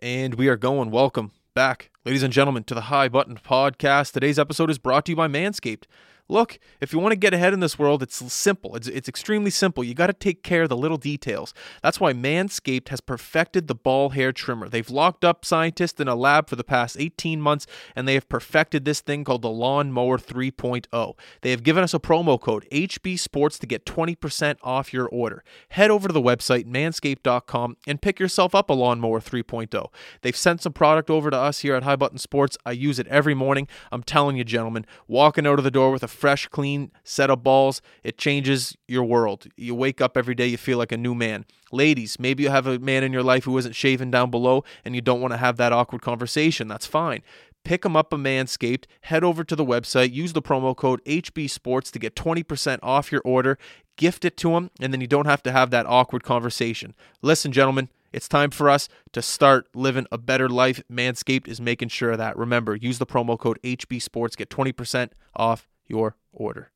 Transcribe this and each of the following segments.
And we are going. Welcome back, ladies and gentlemen, to the High Button Podcast. Today's episode is brought to you by Manscaped. Look, if you want to get ahead in this world, it's simple. It's, it's extremely simple. You got to take care of the little details. That's why Manscaped has perfected the ball hair trimmer. They've locked up scientists in a lab for the past 18 months, and they have perfected this thing called the Lawnmower 3.0. They have given us a promo code HB Sports to get 20% off your order. Head over to the website manscaped.com and pick yourself up a Lawnmower 3.0. They've sent some product over to us here at High Button Sports. I use it every morning. I'm telling you, gentlemen, walking out of the door with a fresh, clean set of balls, it changes your world. You wake up every day, you feel like a new man. Ladies, maybe you have a man in your life who isn't shaving down below and you don't want to have that awkward conversation. That's fine. Pick them up a Manscaped, head over to the website, use the promo code HB Sports to get 20% off your order, gift it to them, and then you don't have to have that awkward conversation. Listen, gentlemen, it's time for us to start living a better life. Manscaped is making sure of that. Remember, use the promo code HB Sports, get 20% off your order.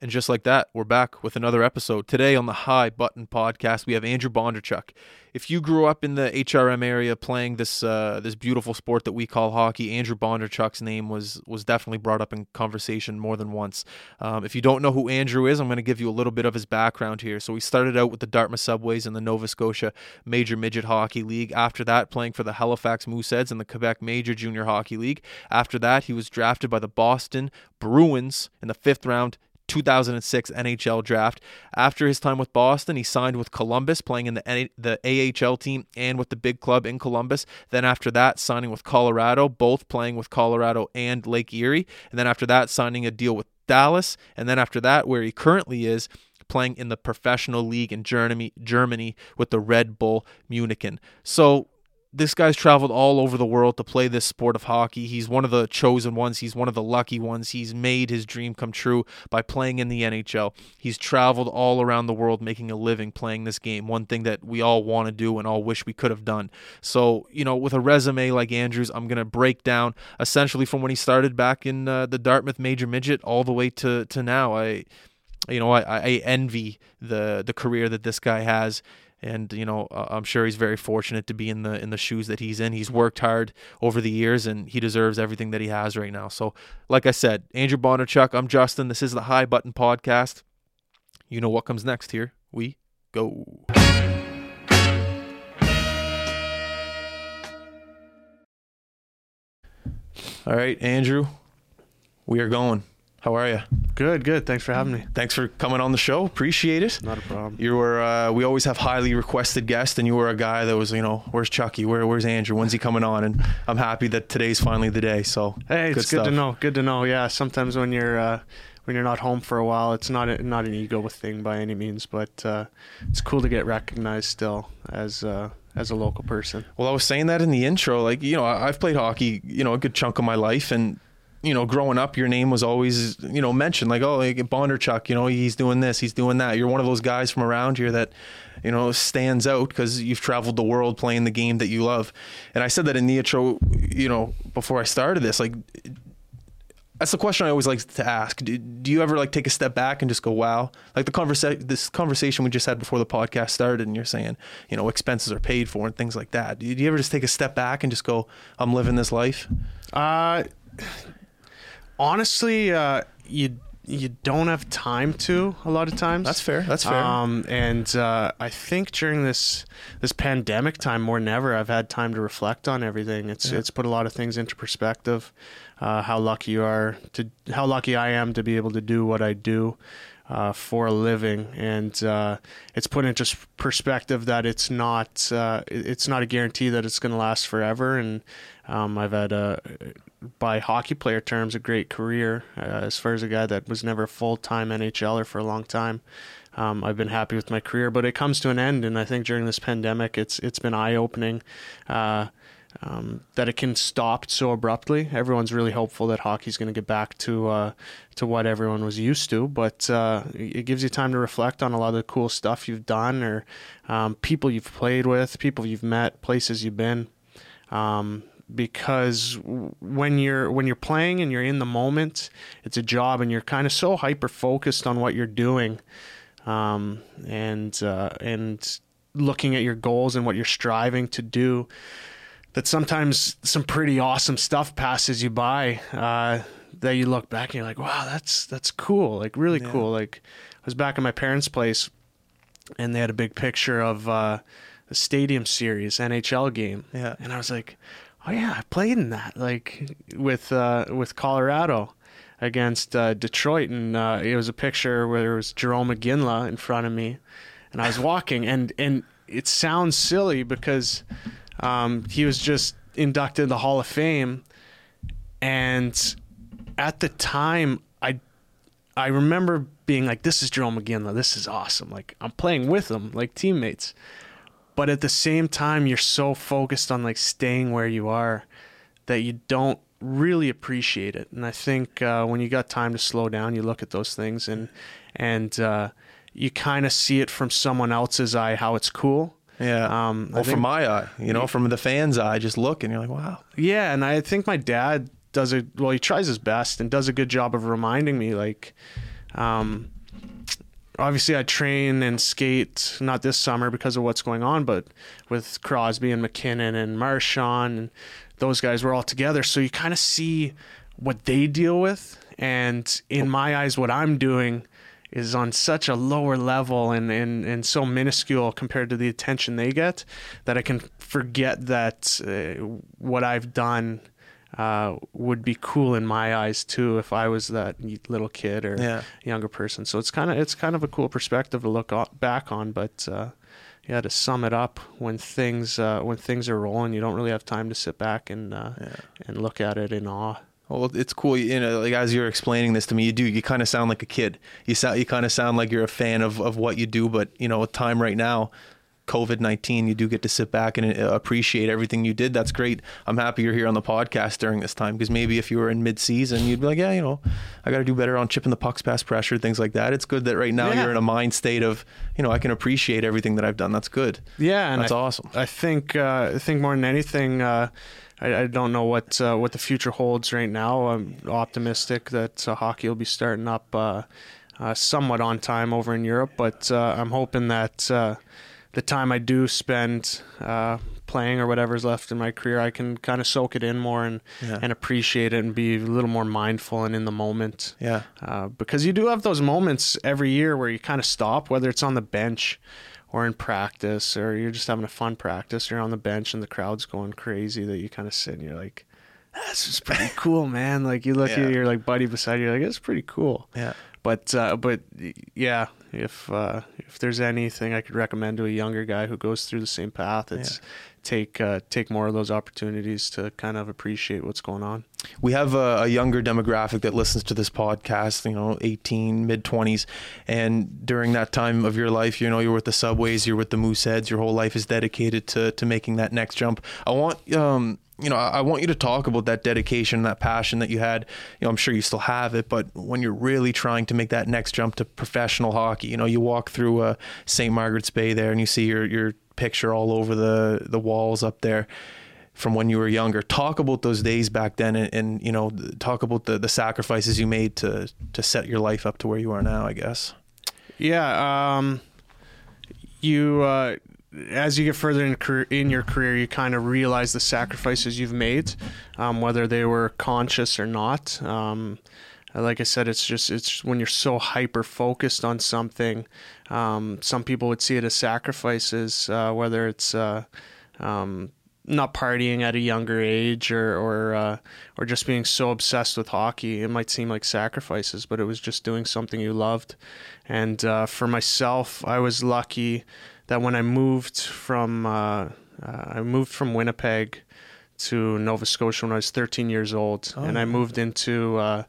And just like that, we're back with another episode. Today on the High Button Podcast, we have Andrew Bodnarchuk. If you grew up in the HRM area playing this uh, this beautiful sport that we call hockey, Andrew Bodnarchuk's name was was definitely brought up in conversation more than once. Um, if you don't know who Andrew is, I'm going to give you a little bit of his background here. So he started out with the Dartmouth Subways in the Nova Scotia Major Midget Hockey League. After that, playing for the Halifax Mooseheads in the Quebec Major Junior Hockey League. After that, he was drafted by the Boston Bruins in the fifth round 2006 NHL draft. After his time with Boston, he signed with Columbus, playing in the the AHL team and with the big club in Columbus. Then after that, signing with Colorado, both playing with Colorado and Lake Erie. And then after that, signing a deal with Dallas. And then after that, where he currently is, playing in the professional league in Germany, Germany with the Red Bull Munichen. So this guy's traveled all over the world to play this sport of hockey. He's one of the chosen ones. He's one of the lucky ones. He's made his dream come true by playing in the NHL. He's traveled all around the world making a living playing this game. One thing that we all want to do and all wish we could have done. So, you know, with a resume like Andrews, I'm going to break down essentially from when he started back in uh, the Dartmouth Major Midget all the way to to now. I you know, I, I envy the the career that this guy has and you know uh, I'm sure he's very fortunate to be in the in the shoes that he's in. He's worked hard over the years, and he deserves everything that he has right now. So, like I said, Andrew Bodnarchuk, I'm Justin. This is the High Button Podcast. You know what comes next here. We go. All right, Andrew, we are going. How are you? Good, good. Thanks for having me. Thanks for coming on the show. Appreciate it. Not a problem. You were. Uh, we always have highly requested guests, and you were a guy that was, you know, where's Chucky? Where, where's Andrew? When's he coming on? And I'm happy that today's finally the day. So hey, good it's stuff. good to know. Good to know. Yeah, sometimes when you're uh, when you're not home for a while, it's not a, not an ego thing by any means, but uh, it's cool to get recognized still as. Uh, as a local person. Well, I was saying that in the intro. Like, you know, I've played hockey, you know, a good chunk of my life, and you know, growing up, your name was always, you know, mentioned like, oh, like Bodnarchuk, you know, he's doing this, he's doing that. You're one of those guys from around here that, you know, stands out because you've traveled the world playing the game that you love. And I said that in the intro, you know, before I started this, like, that's the question I always like to ask. Do, do you ever like take a step back and just go, wow, like the conversation, this conversation we just had before the podcast started, and you're saying, you know, expenses are paid for and things like that. Do you, do you ever just take a step back and just go, I'm living this life? Uh, honestly, uh, you you don't have time to a lot of times. That's fair. That's fair. Um, and uh, I think during this this pandemic time, more than ever, I've had time to reflect on everything. It's Yeah. it's put a lot of things into perspective. Uh, how lucky you are to how lucky I am to be able to do what I do. Uh, for a living, and uh, it's put into perspective that it's not uh, it's not a guarantee that it's going to last forever. And um, I've had a by hockey player terms, a great career uh, as far as a guy that was never full time NHLer for a long time. Um, I've been happy with my career, but it comes to an end, and I think during this pandemic, it's it's been eye opening. Uh, um, that it can stop so abruptly. Everyone's really hopeful that hockey's going to get back to uh, to what everyone was used to, but uh, it gives you time to reflect on a lot of the cool stuff you've done, or um, people you've played with, people you've met, places you've been. Um, because when you're when you're playing and you're in the moment, it's a job, and you're kind of so hyper focused on what you're doing, um, and uh, and looking at your goals and what you're striving to do that sometimes some pretty awesome stuff passes you by uh, that you look back and you're like, wow, that's that's cool, like really Yeah. cool. Like I was back at my parents' place, and they had a big picture of uh, the Stadium Series NHL game, Yeah. and I was like, oh yeah, I played in that, like with uh, with Colorado against uh, Detroit, and uh, it was a picture where there was Jarome Iginla in front of me, and I was walking, and and it sounds silly because um, he was just inducted in the Hall of Fame, and at the time, I I remember being like, "This is Jarome Iginla. This is awesome. Like I'm playing with him, like teammates." But at the same time, you're so focused on like staying where you are that you don't really appreciate it. And I think uh, when you got time to slow down, you look at those things and and uh, you kind of see it from someone else's eye how it's cool. Yeah. Um, well, think- from my eye, you know, from the fan's eye, just look and you're like, wow. Yeah, and I think my dad does a well. He tries his best and does a good job of reminding me. Like, um, obviously, I train and skate not this summer because of what's going on, but with Crosby and MacKinnon and Marchand and those guys, we're all together. So you kind of see what they deal with, and in my eyes, what I'm doing is on such a lower level and, and, and so minuscule compared to the attention they get that I can forget that uh, what I've done uh, would be cool in my eyes too if I was that little kid or Yeah. younger person. So it's kind of it's kind of a cool perspective to look back on. But uh, yeah, to sum it up, when things uh, when things are rolling, you don't really have time to sit back and uh, and look at it in awe. Well, it's cool. You know, like as you're explaining this to me, you do. You kind of sound like a kid. You sound. You kind of sound like you're a fan of, of what you do. But you know, with time right now, COVID nineteen, you do get to sit back and uh, appreciate everything you did. That's great. I'm happy you're here on the podcast during this time because maybe if you were in mid season, you'd be like, yeah, you know, I got to do better on chipping the pucks past pressure, things like that. It's good that right now Yeah. you're in a mind state of, you know, I can appreciate everything that I've done. That's good. Yeah, and That's I, awesome. I think uh, I think more than anything, uh, I, I don't know what uh, what the future holds right now. I'm optimistic that uh, hockey will be starting up uh, uh, somewhat on time over in Europe, but uh, I'm hoping that uh, the time I do spend uh, playing or whatever's left in my career, I can kind of soak it in more and Yeah. and appreciate it and be a little more mindful and in the moment. Yeah. Uh, because you do have those moments every year where you kind of stop, whether it's on the bench or in practice, or you're just having a fun practice. You're on the bench and the crowd's going crazy. That you kind of sit and you're like, "This is pretty cool, man." Like you look Yeah. at your like buddy beside you, you're like, "It's pretty cool." Yeah. But uh, but yeah, if uh, if there's anything I could recommend to a younger guy who goes through the same path, it's take uh, take more of those opportunities to kind of appreciate what's going on. we have a, a younger demographic that listens to this podcast you know 18 mid 20s and during that time of your life you know you're with the subways you're with the mooseheads your whole life is dedicated to to making that next jump i want um you know, I I want you to talk about that dedication, and that passion that you had. You know, I'm sure you still have it, but when you're really trying to make that next jump to professional hockey, you know, you walk through uh, St. Margaret's Bay there, and you see your your picture all over the the walls up there from when you were younger. Talk about those days back then, and, and you know, talk about the the sacrifices you made to to set your life up to where you are now. I guess. Yeah, um, you uh, as you get further in career, in your career, you kind of realize the sacrifices you've made, um, whether they were conscious or not. Um, like I said, it's just it's when you're so hyper focused on something. Um, some people would see it as sacrifices, uh, whether it's uh, um, not partying at a younger age or or uh, or just being so obsessed with hockey. It might seem like sacrifices, but it was just doing something you loved. And uh, for myself, I was lucky that when I moved from uh, uh, I moved from Winnipeg to Nova Scotia when I was 13 years old, Oh, and I moved into uh,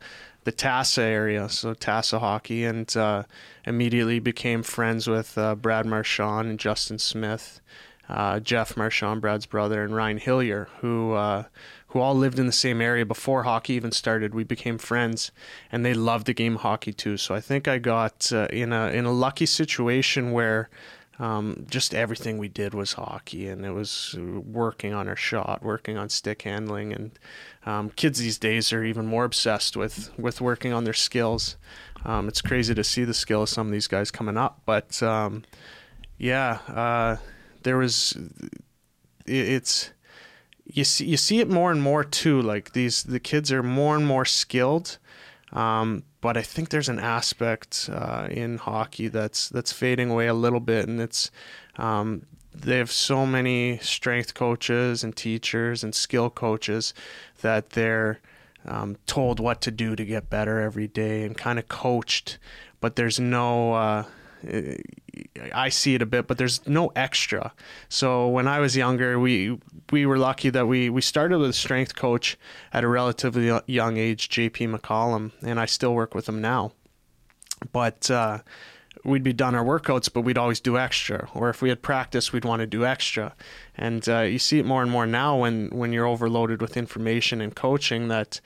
the Tassa area, so Tassa hockey, and uh, immediately became friends with uh, Brad Marchand and Justin Smith, uh, Jeff Marchand, Brad's brother, and Ryan Hillier, who uh, who all lived in the same area before hockey even started. We became friends, and they loved the game of hockey too. So I think I got uh, in a in a lucky situation where. Um, just everything we did was hockey, and it was working on our shot, working on stick handling, and um, kids these days are even more obsessed with with working on their skills. Um, it's crazy to see the skill of some of these guys coming up, but um, yeah, uh, there was it, it's you see you see it more and more too. Like these the kids are more and more skilled. Um, but I think there's an aspect uh, in hockey that's that's fading away a little bit, and it's um, they have so many strength coaches and teachers and skill coaches that they're um, told what to do to get better every day and kind of coached, but there's no. Uh, I see it a bit, but there's no extra. So when I was younger, we we were lucky that we we started with a strength coach at a relatively young age, JP McCollum, and I still work with him now. But uh, we'd be done our workouts, but we'd always do extra. Or if we had practice, we'd want to do extra. And uh, you see it more and more now when when you're overloaded with information and coaching that.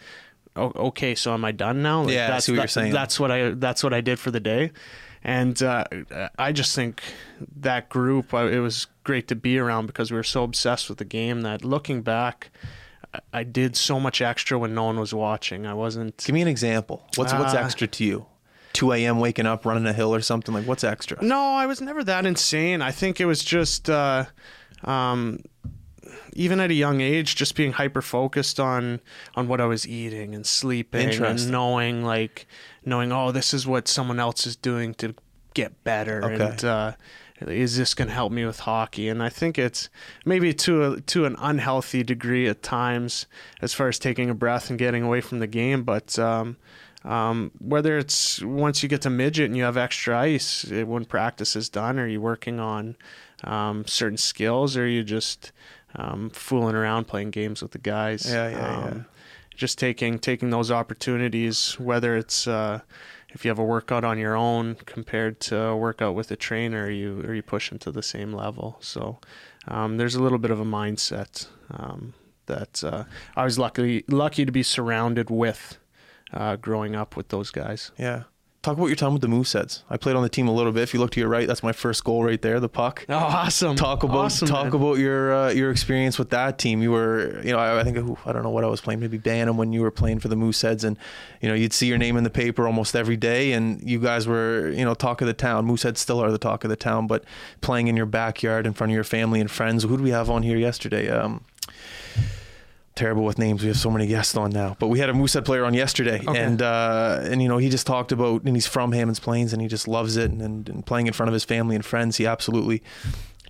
okay, so am I done now? Like, yeah, that's I see what that, you're saying. That's what I that's what I did for the day and uh, I just think that group it was great to be around because we were so obsessed with the game that looking back. I did so much extra when no one was watching. I wasn't. Give me an example. What's uh, what's extra to you? 2 a.m. waking up, running a hill or something like. What's extra? No, I was never that insane. I think it was just, uh, um, even at a young age, just being hyper focused on on what I was eating and sleeping and knowing like knowing oh this is what someone else is doing to get better okay. and uh, is this going to help me with hockey and i think it's maybe to a, to an unhealthy degree at times as far as taking a breath and getting away from the game but um, um, whether it's once you get to midget and you have extra ice when practice is done are you working on um, certain skills or are you just um, fooling around playing games with the guys yeah yeah, yeah um, just taking taking those opportunities, whether it's uh, if you have a workout on your own compared to a workout with a trainer, you are you pushing to the same level. So um, there's a little bit of a mindset um, that uh, I was lucky lucky to be surrounded with uh, growing up with those guys. Yeah talk about your time with the Mooseheads. I played on the team a little bit. If you look to your right, that's my first goal right there, the puck. Oh, awesome! Talk about awesome, talk man. about your uh, your experience with that team. You were, you know, I, I think I don't know what I was playing, maybe Bantam when you were playing for the Mooseheads, and you know, you'd see your name in the paper almost every day, and you guys were, you know, talk of the town. Mooseheads still are the talk of the town, but playing in your backyard in front of your family and friends. Who do we have on here yesterday? Um, terrible with names. We have so many guests on now, but we had a Moosehead player on yesterday, okay. and uh, and you know he just talked about, and he's from Hammonds Plains, and he just loves it, and, and, and playing in front of his family and friends, he absolutely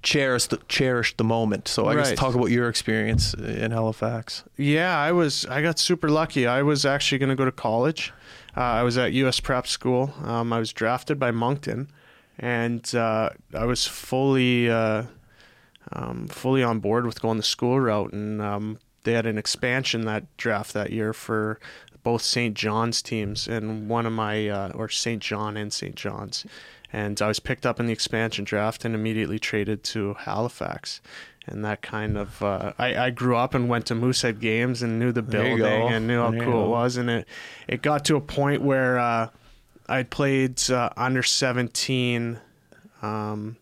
cherished the, cherished the moment. So I right. guess talk about your experience in Halifax. Yeah, I was I got super lucky. I was actually going to go to college. Uh, I was at U.S. Prep School. Um, I was drafted by Moncton, and uh, I was fully. Uh, um, fully on board with going the school route, and um, they had an expansion that draft that year for both St. John's teams, and one of my uh, or St. John and St. John's, and I was picked up in the expansion draft and immediately traded to Halifax. And that kind of, uh, I, I grew up and went to Moosehead games and knew the building and knew how there cool it was. And it, it got to a point where uh, I played uh, under 17 um,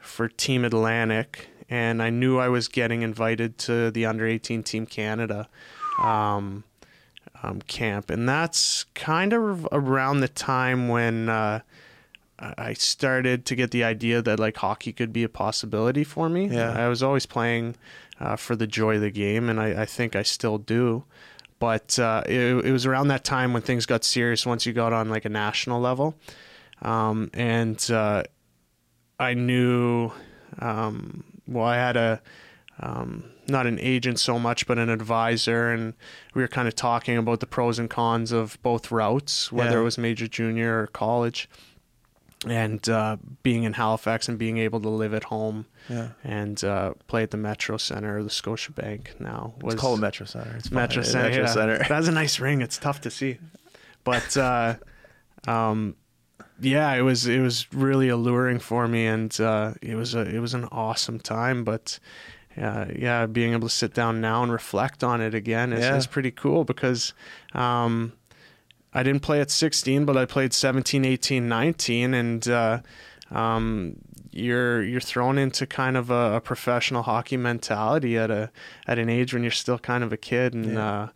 for Team Atlantic and I knew I was getting invited to the under 18 Team Canada um, um, camp. And that's kind of around the time when uh, I started to get the idea that like hockey could be a possibility for me. Yeah. I was always playing uh, for the joy of the game, and I, I think I still do. But uh, it, it, was around that time when things got serious once you got on like a national level. Um, and uh, I knew um, well, I had a um, not an agent so much, but an advisor, and we were kind of talking about the pros and cons of both routes, whether yeah. it was major, junior, or college, and uh, being in Halifax and being able to live at home yeah. and uh, play at the Metro Center or the Scotiabank now. Was, it's called Metro Center. It's Metro Center. Metro yeah. Center. That's a nice ring. It's tough to see, but. Uh, um, yeah, it was it was really alluring for me, and uh, it was a it was an awesome time. But uh, yeah, being able to sit down now and reflect on it again is, yeah. is pretty cool because um, I didn't play at 16, but I played 17, 18, 19, and uh, um, you're you're thrown into kind of a, a, professional hockey mentality at a at an age when you're still kind of a kid, and yeah.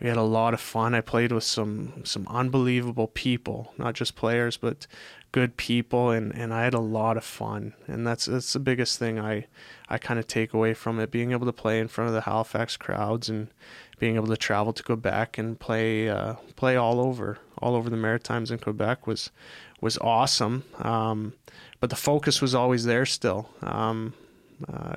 We had a lot of fun. I played with some some unbelievable people, not just players, but good people, and, and I had a lot of fun. And that's that's the biggest thing I I kind of take away from it: being able to play in front of the Halifax crowds and being able to travel to Quebec and play uh, play all over all over the Maritimes in Quebec was was awesome. Um, but the focus was always there still. Um, uh,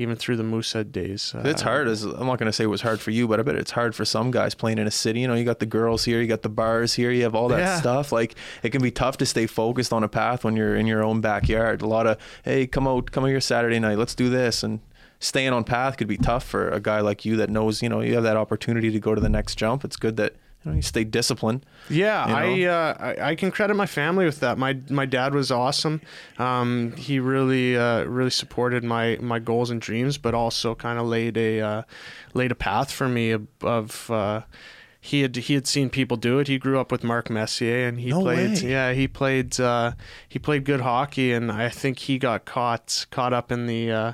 even through the Moosehead days. Uh, It's hard. As I'm not going to say it was hard for you, but I bet it's hard for some guys playing in a city. You know, you got the girls here, you got the bars here, you have all that Yeah. stuff. Like it can be tough to stay focused on a path when you're in your own backyard. A lot of hey, come out, come out here Saturday night, let's do this, and staying on path could be tough for a guy like you that knows. You know, you have that opportunity to go to the next jump. It's good that you know you stay disciplined. Yeah, you know? I, uh, I I can credit my family with that. My my dad was awesome. Um, he really uh, really supported my my goals and dreams, but also kind of laid a uh, laid a path for me of. of uh, he had he had seen people do it. He grew up with Mark Messier, and he No played. way. Yeah, he played. Uh, he played good hockey, and I think he got caught caught up in the uh,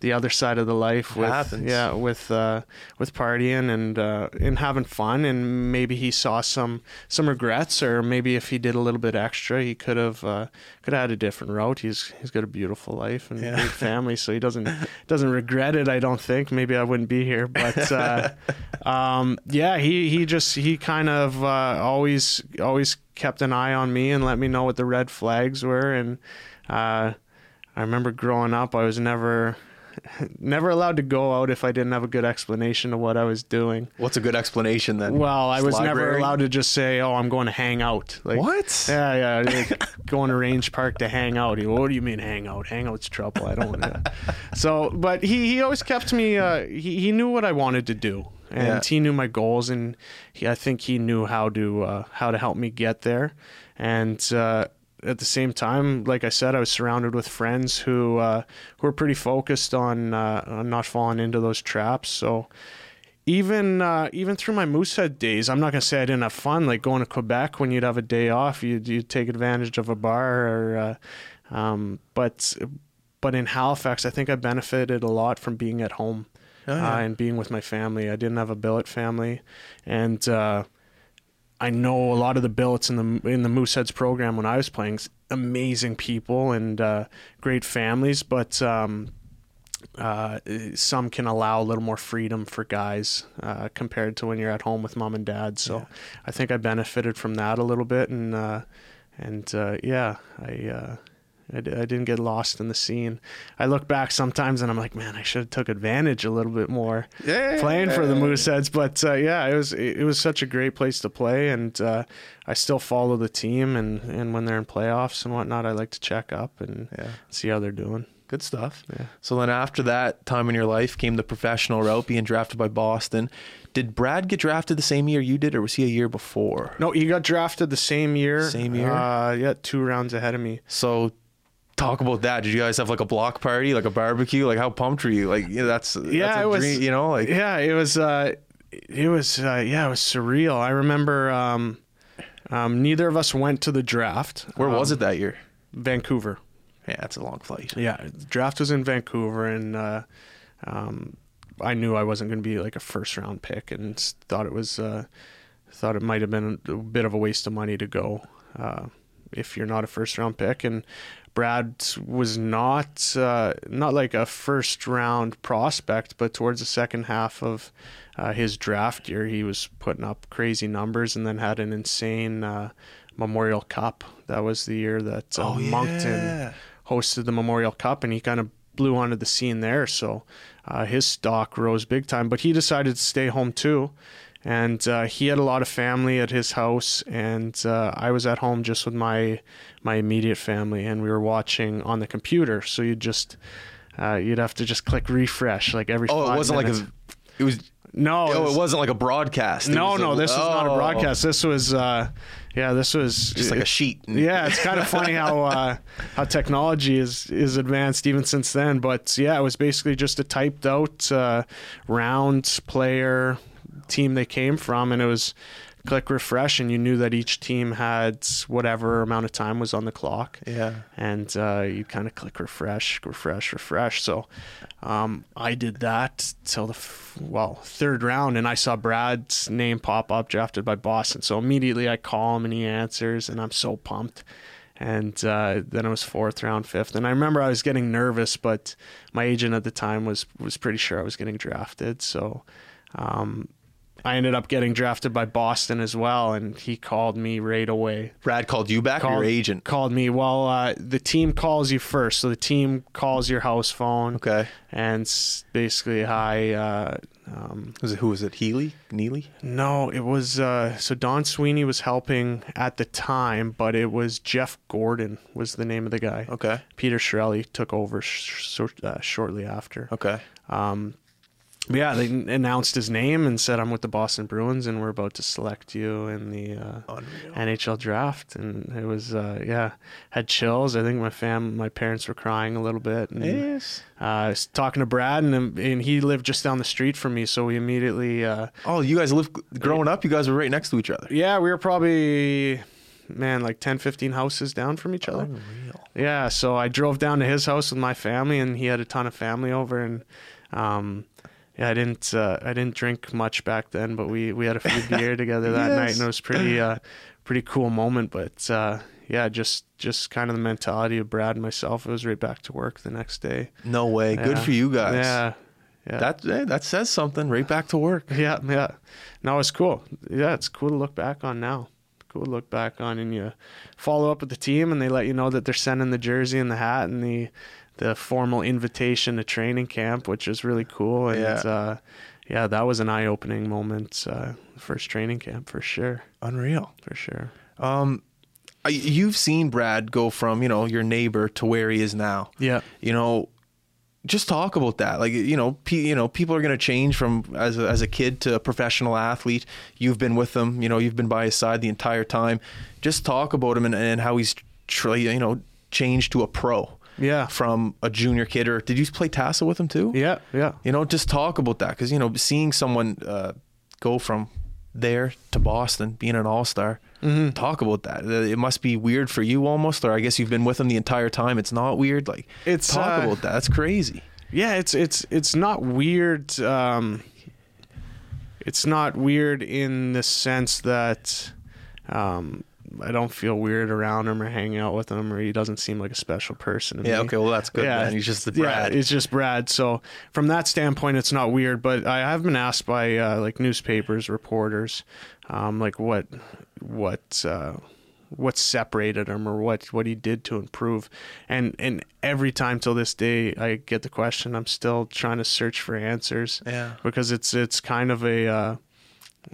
the other side of the life with happens. yeah with uh, with partying and uh, and having fun, and maybe he saw some some regrets, or maybe if he did a little bit extra, he could have uh, could have had a different route. He's he's got a beautiful life and Yeah. great family, so he doesn't doesn't regret it. I don't think. Maybe I wouldn't be here, but uh, um, yeah, he he just he kind of uh, always always kept an eye on me and let me know what the red flags were, and uh, I remember growing up, I was never never allowed to go out if I didn't have a good explanation of what I was doing. What's a good explanation then? Well, I was never allowed to just say, "Oh, I'm going to hang out." Like What? Yeah, yeah, like going to Range Park to hang out. What do you mean hang out? Hang out's trouble. I don't. want to. So, but he he always kept me. Uh, he he knew what I wanted to do, and Yeah. he knew my goals, and he, I think he knew how to uh, how to help me get there, and. At the same time, like I said, I was surrounded with friends who uh, who were pretty focused on uh, on not falling into those traps. So even uh, even through my Moosehead days, I'm not gonna say I didn't have fun. Like going to Quebec when you'd have a day off, you'd you'd take advantage of a bar. Or, uh, um, but but in Halifax, I think I benefited a lot from being at home Oh, yeah. uh, and being with my family. I didn't have a billet family, and uh, I know a lot of the billets in the in the Mooseheads program when I was playing. Amazing people and uh, great families, but um, uh, some can allow a little more freedom for guys uh, compared to when you're at home with mom and dad. So I think I benefited from that a little bit, and uh, and uh, yeah, I. I, d- I didn't get lost in the scene. I look back sometimes and I'm like, man, I should have took advantage a little bit more Yeah. playing for the Mooseheads. But uh, yeah, it was it was such a great place to play, and uh, I still follow the team. And, and when they're in playoffs and whatnot, I like to check up and Yeah. see how they're doing. Good stuff. Yeah. So then after that time in your life came the professional route, being drafted by Boston. Did Brad get drafted the same year you did, or was he a year before? No, he got drafted the same year. Same year? Uh, yeah, two rounds ahead of me. So talk about that. Did you guys have like a block party, like a barbecue? Like how pumped were you? Like yeah, that's Yeah, that's a it was- dream, you know, like Yeah, it was. Uh, it was. Uh, yeah, it was surreal. I remember. Um, um, neither of us went to the draft. where was Um, it that year? Vancouver. Yeah, that's a long flight. Yeah, the draft was in Vancouver, and uh, um, I knew I wasn't going to be like a first round pick, and thought it was uh, thought it might have been a bit of a waste of money to go uh, if you're not a first round pick. And Brad was not uh, not like a first round prospect, but towards the second half of uh, his draft year, he was putting up crazy numbers, and then had an insane uh, Memorial Cup. That was the year that uh, Moncton hosted the Memorial Cup, and he kind of blew onto the scene there. So uh, his stock rose big time. But he decided to stay home too, and uh, he had a lot of family at his house, and uh, I was at home just with my my immediate family, and we were watching on the computer. So you'd just uh, you'd have to just click refresh like every. Oh, it wasn't like a. It was. no. Oh, it wasn't like a broadcast. It No, no, a- this was not a oh, broadcast. This was, uh, yeah, this was Just like a sheet. yeah, it's kind of funny how uh, how technology is is advanced even since then. But yeah, it was basically just a typed out uh, round player team they came from, and it was click refresh, and you knew that each team had whatever amount of time was on the clock Yeah. and uh, you kind of click refresh, refresh, refresh. So um, I did that till the f- well third round, and I saw Brad's name pop up, drafted by Boston. So immediately I call him, and he answers, and I'm so pumped. And uh, then it was fourth round, fifth, and I remember I was getting nervous, but my agent at the time was was pretty sure I was getting drafted. So um, I ended up getting drafted by Boston as well, and he called me right away Brad called you back, or called, your agent. called me. Well, uh, the team calls you first, so the team calls your house phone Okay. and basically, hi. Uh, um, Was it who was it? Healy? Neely? no, it was uh, so Don Sweeney was helping at the time, but it was Jeff Gorton was the name of the guy. Okay. Peter Chiarelli took over sh- sh- uh, shortly after. Okay. Um, yeah, they announced his name and said, "I'm with the Boston Bruins, and we're about to select you in the uh, NHL draft." And it was, uh, yeah, had chills. I think my fam, my parents were crying a little bit. And, Yes. uh, I was talking to Brad, and and he lived just down the street from me, so we immediately, uh, Oh, you guys lived growing up. You guys were right next to each other. yeah, we were probably, man, like 10, 15 houses down from each other. Unreal. Yeah, so I drove down to his house with my family, and he had a ton of family over, and um, yeah, I didn't uh, I didn't drink much back then, but we we had a few beer together that night, and it was pretty uh, pretty cool moment. But uh, yeah, just just kind of the mentality of Brad and myself. It was right back to work the next day. No way. Good for you guys. Yeah, yeah, That eh, that says something. Right back to work. yeah, yeah. No, it's cool. Yeah, it's cool to look back on now. Cool to look back on, and you follow up with the team, and they let you know that they're sending the jersey and the hat and the the formal invitation to training camp, which is really cool. And Yeah. uh, yeah, that was an eye opening moment. Uh, first training camp for sure, Unreal. for sure. Um, you've seen Brad go from you know your neighbor to where he is now. Yeah, You know, just talk about that. Like you know, pe- you know, people are going to change from as a, as a kid to a professional athlete. You've been with him. You know, you've been by his side the entire time. Just talk about him and, and how he's tr- you know changed to a pro yeah, from a junior kid. Or did you play tassel with him too? yeah, yeah. You know, just talk about that because you know, seeing someone uh, go from there to Boston, being an All Star. Mm-hmm. Talk about that. Uh, It must be weird for you almost, or I guess you've been with him the entire time. It's not weird. Like, It's, talk uh, about that. That's crazy. Yeah, it's it's it's not weird. Um, it's not weird in the sense that um, I don't feel weird around him or hanging out with him, or he doesn't seem like a special person. To Yeah. me. Okay. Well, that's good. Yeah. man. He's just the Brad. Yeah, it's just Brad. So from that standpoint, it's not weird. But I have been asked by uh, like newspapers, reporters, um, like what what uh, what separated him or what what he did to improve. And and every time till this day, I get the question. I'm still trying to search for answers yeah. because it's it's kind of a. Uh,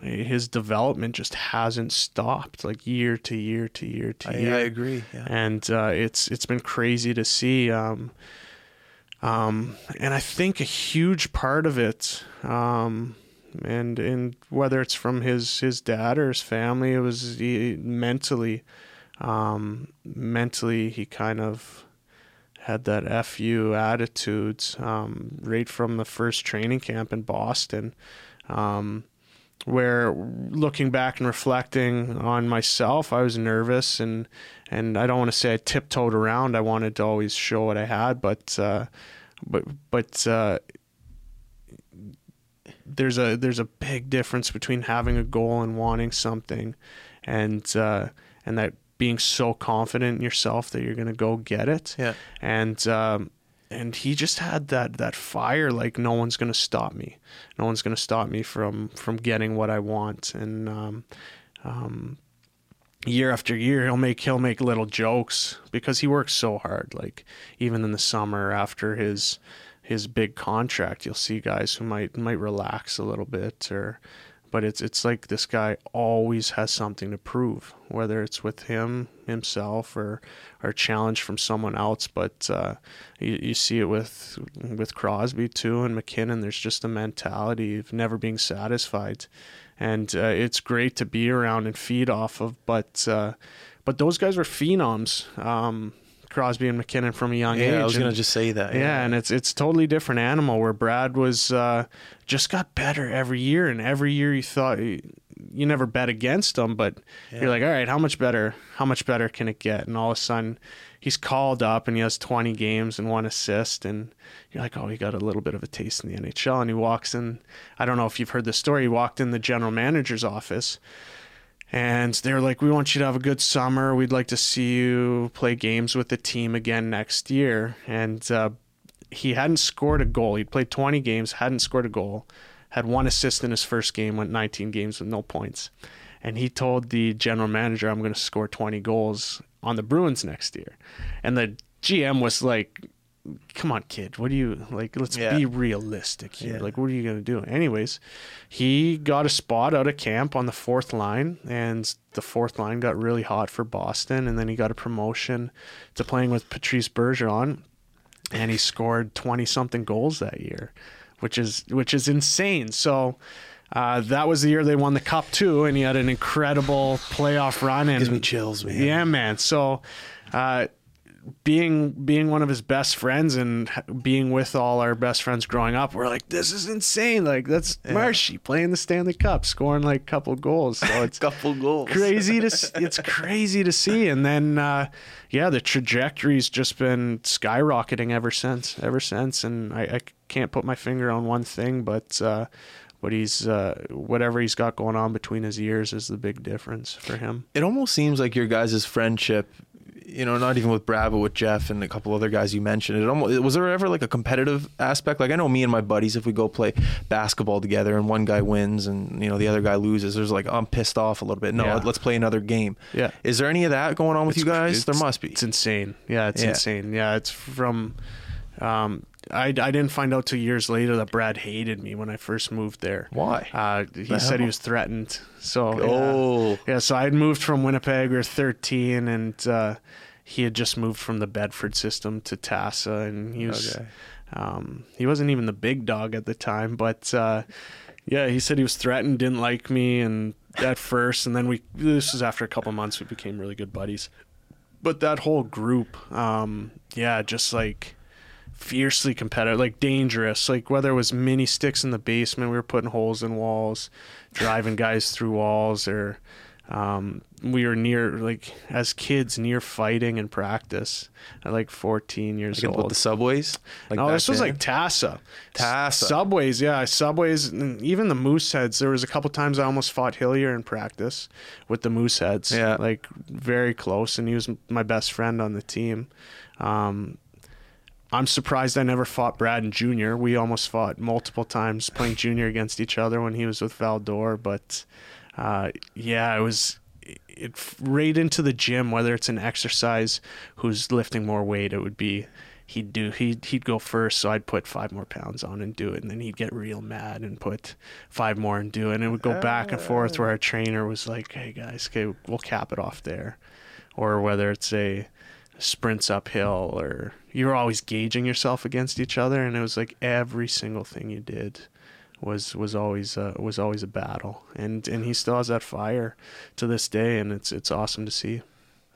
his development just hasn't stopped, like year to year to year to I, year I agree. Yeah. and uh, it's it's been crazy to see. Um, um, and I think a huge part of it, um, and and whether it's from his his dad or his family, it was he, mentally, um, mentally he kind of had that fu attitudes um, right from the first training camp in Boston. Um, where looking back and reflecting on myself, I was nervous and and I don't want to say I tiptoed around. I wanted to always show what I had, but uh, but but uh, there's a there's a big difference between having a goal and wanting something, and uh, and that being so confident in yourself that you're gonna go get it yeah. and um, and he just had that that fire like no one's gonna stop me. No one's gonna stop me from from getting what I want. And um, um, year after year he'll make he'll make little jokes because he works so hard. Like even in the summer after his his big contract you'll see guys who might might relax a little bit or but it's it's like this guy always has something to prove, whether it's with him himself or or challenge from someone else. But uh, you, you see it with with Crosby too and MacKinnon. There's just a mentality of never being satisfied, and uh, it's great to be around and feed off of. But uh, but those guys were phenoms. Um, Crosby and MacKinnon from a young age. Yeah. I was gonna just say that. yeah, and it's it's totally different animal where Brad was uh, just got better every year, and every year you thought you never bet against him, but you're like, all right, how much better? How much better can it get? And all of a sudden, he's called up and he has 20 games and one assist, and you're like, oh, he got a little bit of a taste in the NHL. And he walks in. I don't know if you've heard the story. He walked in the general manager's office. And they're like, we want you to have a good summer. We'd like to see you play games with the team again next year. And uh, he hadn't scored a goal. He'd played 20 games, hadn't scored a goal, had one assist in his first game, went 19 games with no points. And he told the general manager, I'm going to score 20 goals on the Bruins next year. And the GM was like, come on, kid. What do you like? Let's Yeah. be realistic here. Yeah. Like, what are you going to do? Anyways, he got a spot out of camp on the fourth line, and the fourth line got really hot for Boston. And then he got a promotion to playing with Patrice Bergeron, and he scored twenty something goals that year, which is which is insane. So. Uh, that was the year they won the cup too, and he had an incredible playoff run. And Gives me chills, man. yeah, man. So, uh, being being one of his best friends and being with all our best friends growing up, we're like, this is insane. Like that's Marshy playing the Stanley Cup, scoring like a couple goals. So it's couple goals. crazy to it's crazy to see. And then uh, yeah, the trajectory's just been skyrocketing ever since. Ever since, and I, I can't put my finger on one thing, but. Uh, but he's uh, whatever he's got going on between his ears is the big difference for him. It almost seems like your guys' friendship, you know, not even with Brad, but with Jeff and a couple other guys you mentioned. It almost was there ever like a competitive aspect? Like I know me and my buddies, if we go play basketball together and one guy wins and you know the other guy loses, there's like I'm pissed off a little bit. No, Yeah. let's play another game. Yeah. Is there any of that going on with you guys? There must be. It's insane. Yeah, it's Yeah. insane. Yeah, it's from. Um, I, I didn't find out till years later that Brad hated me when I first moved there. Why? Uh, he The said he was threatened. So. Oh. yeah. So I had moved from Winnipeg. We were 13, and uh, he had just moved from the Bedford system to Tassa, and he was. Okay. Um, he wasn't even the big dog at the time, but uh, yeah, he said he was threatened, didn't like me, and at first, and then we. This was after a couple months, we became really good buddies. But that whole group, um, yeah, just like fiercely competitive, like dangerous. Like whether it was mini sticks in the basement, we were putting holes in walls, driving guys through walls, or um, we were near, like as kids, near fighting in practice at like 14 years Like old. with the subways? Like no, this was then? like Tassa. Tassa. Subways, yeah. Subways, and even the Mooseheads. There was a couple times I almost fought Hillier in practice with the Mooseheads. Yeah. Like very close, and he was my best friend on the team. Um, I'm surprised I never fought Brad and Junior. We almost fought multiple times playing Junior against each other when he was with Val-d'Or. But uh, yeah, it was it right into the gym. Whether it's an exercise, who's lifting more weight, it would be he'd do he'd he'd go first, so I'd put five more pounds on and do it, and then he'd get real mad and put five more and do it, and it would go back and forth. Where our trainer was like, "Hey guys, okay, we'll cap it off there," or whether it's a sprints uphill or you're always gauging yourself against each other and it was like every single thing you did was was always uh, was always a battle and and he still has that fire to this day and it's it's awesome to see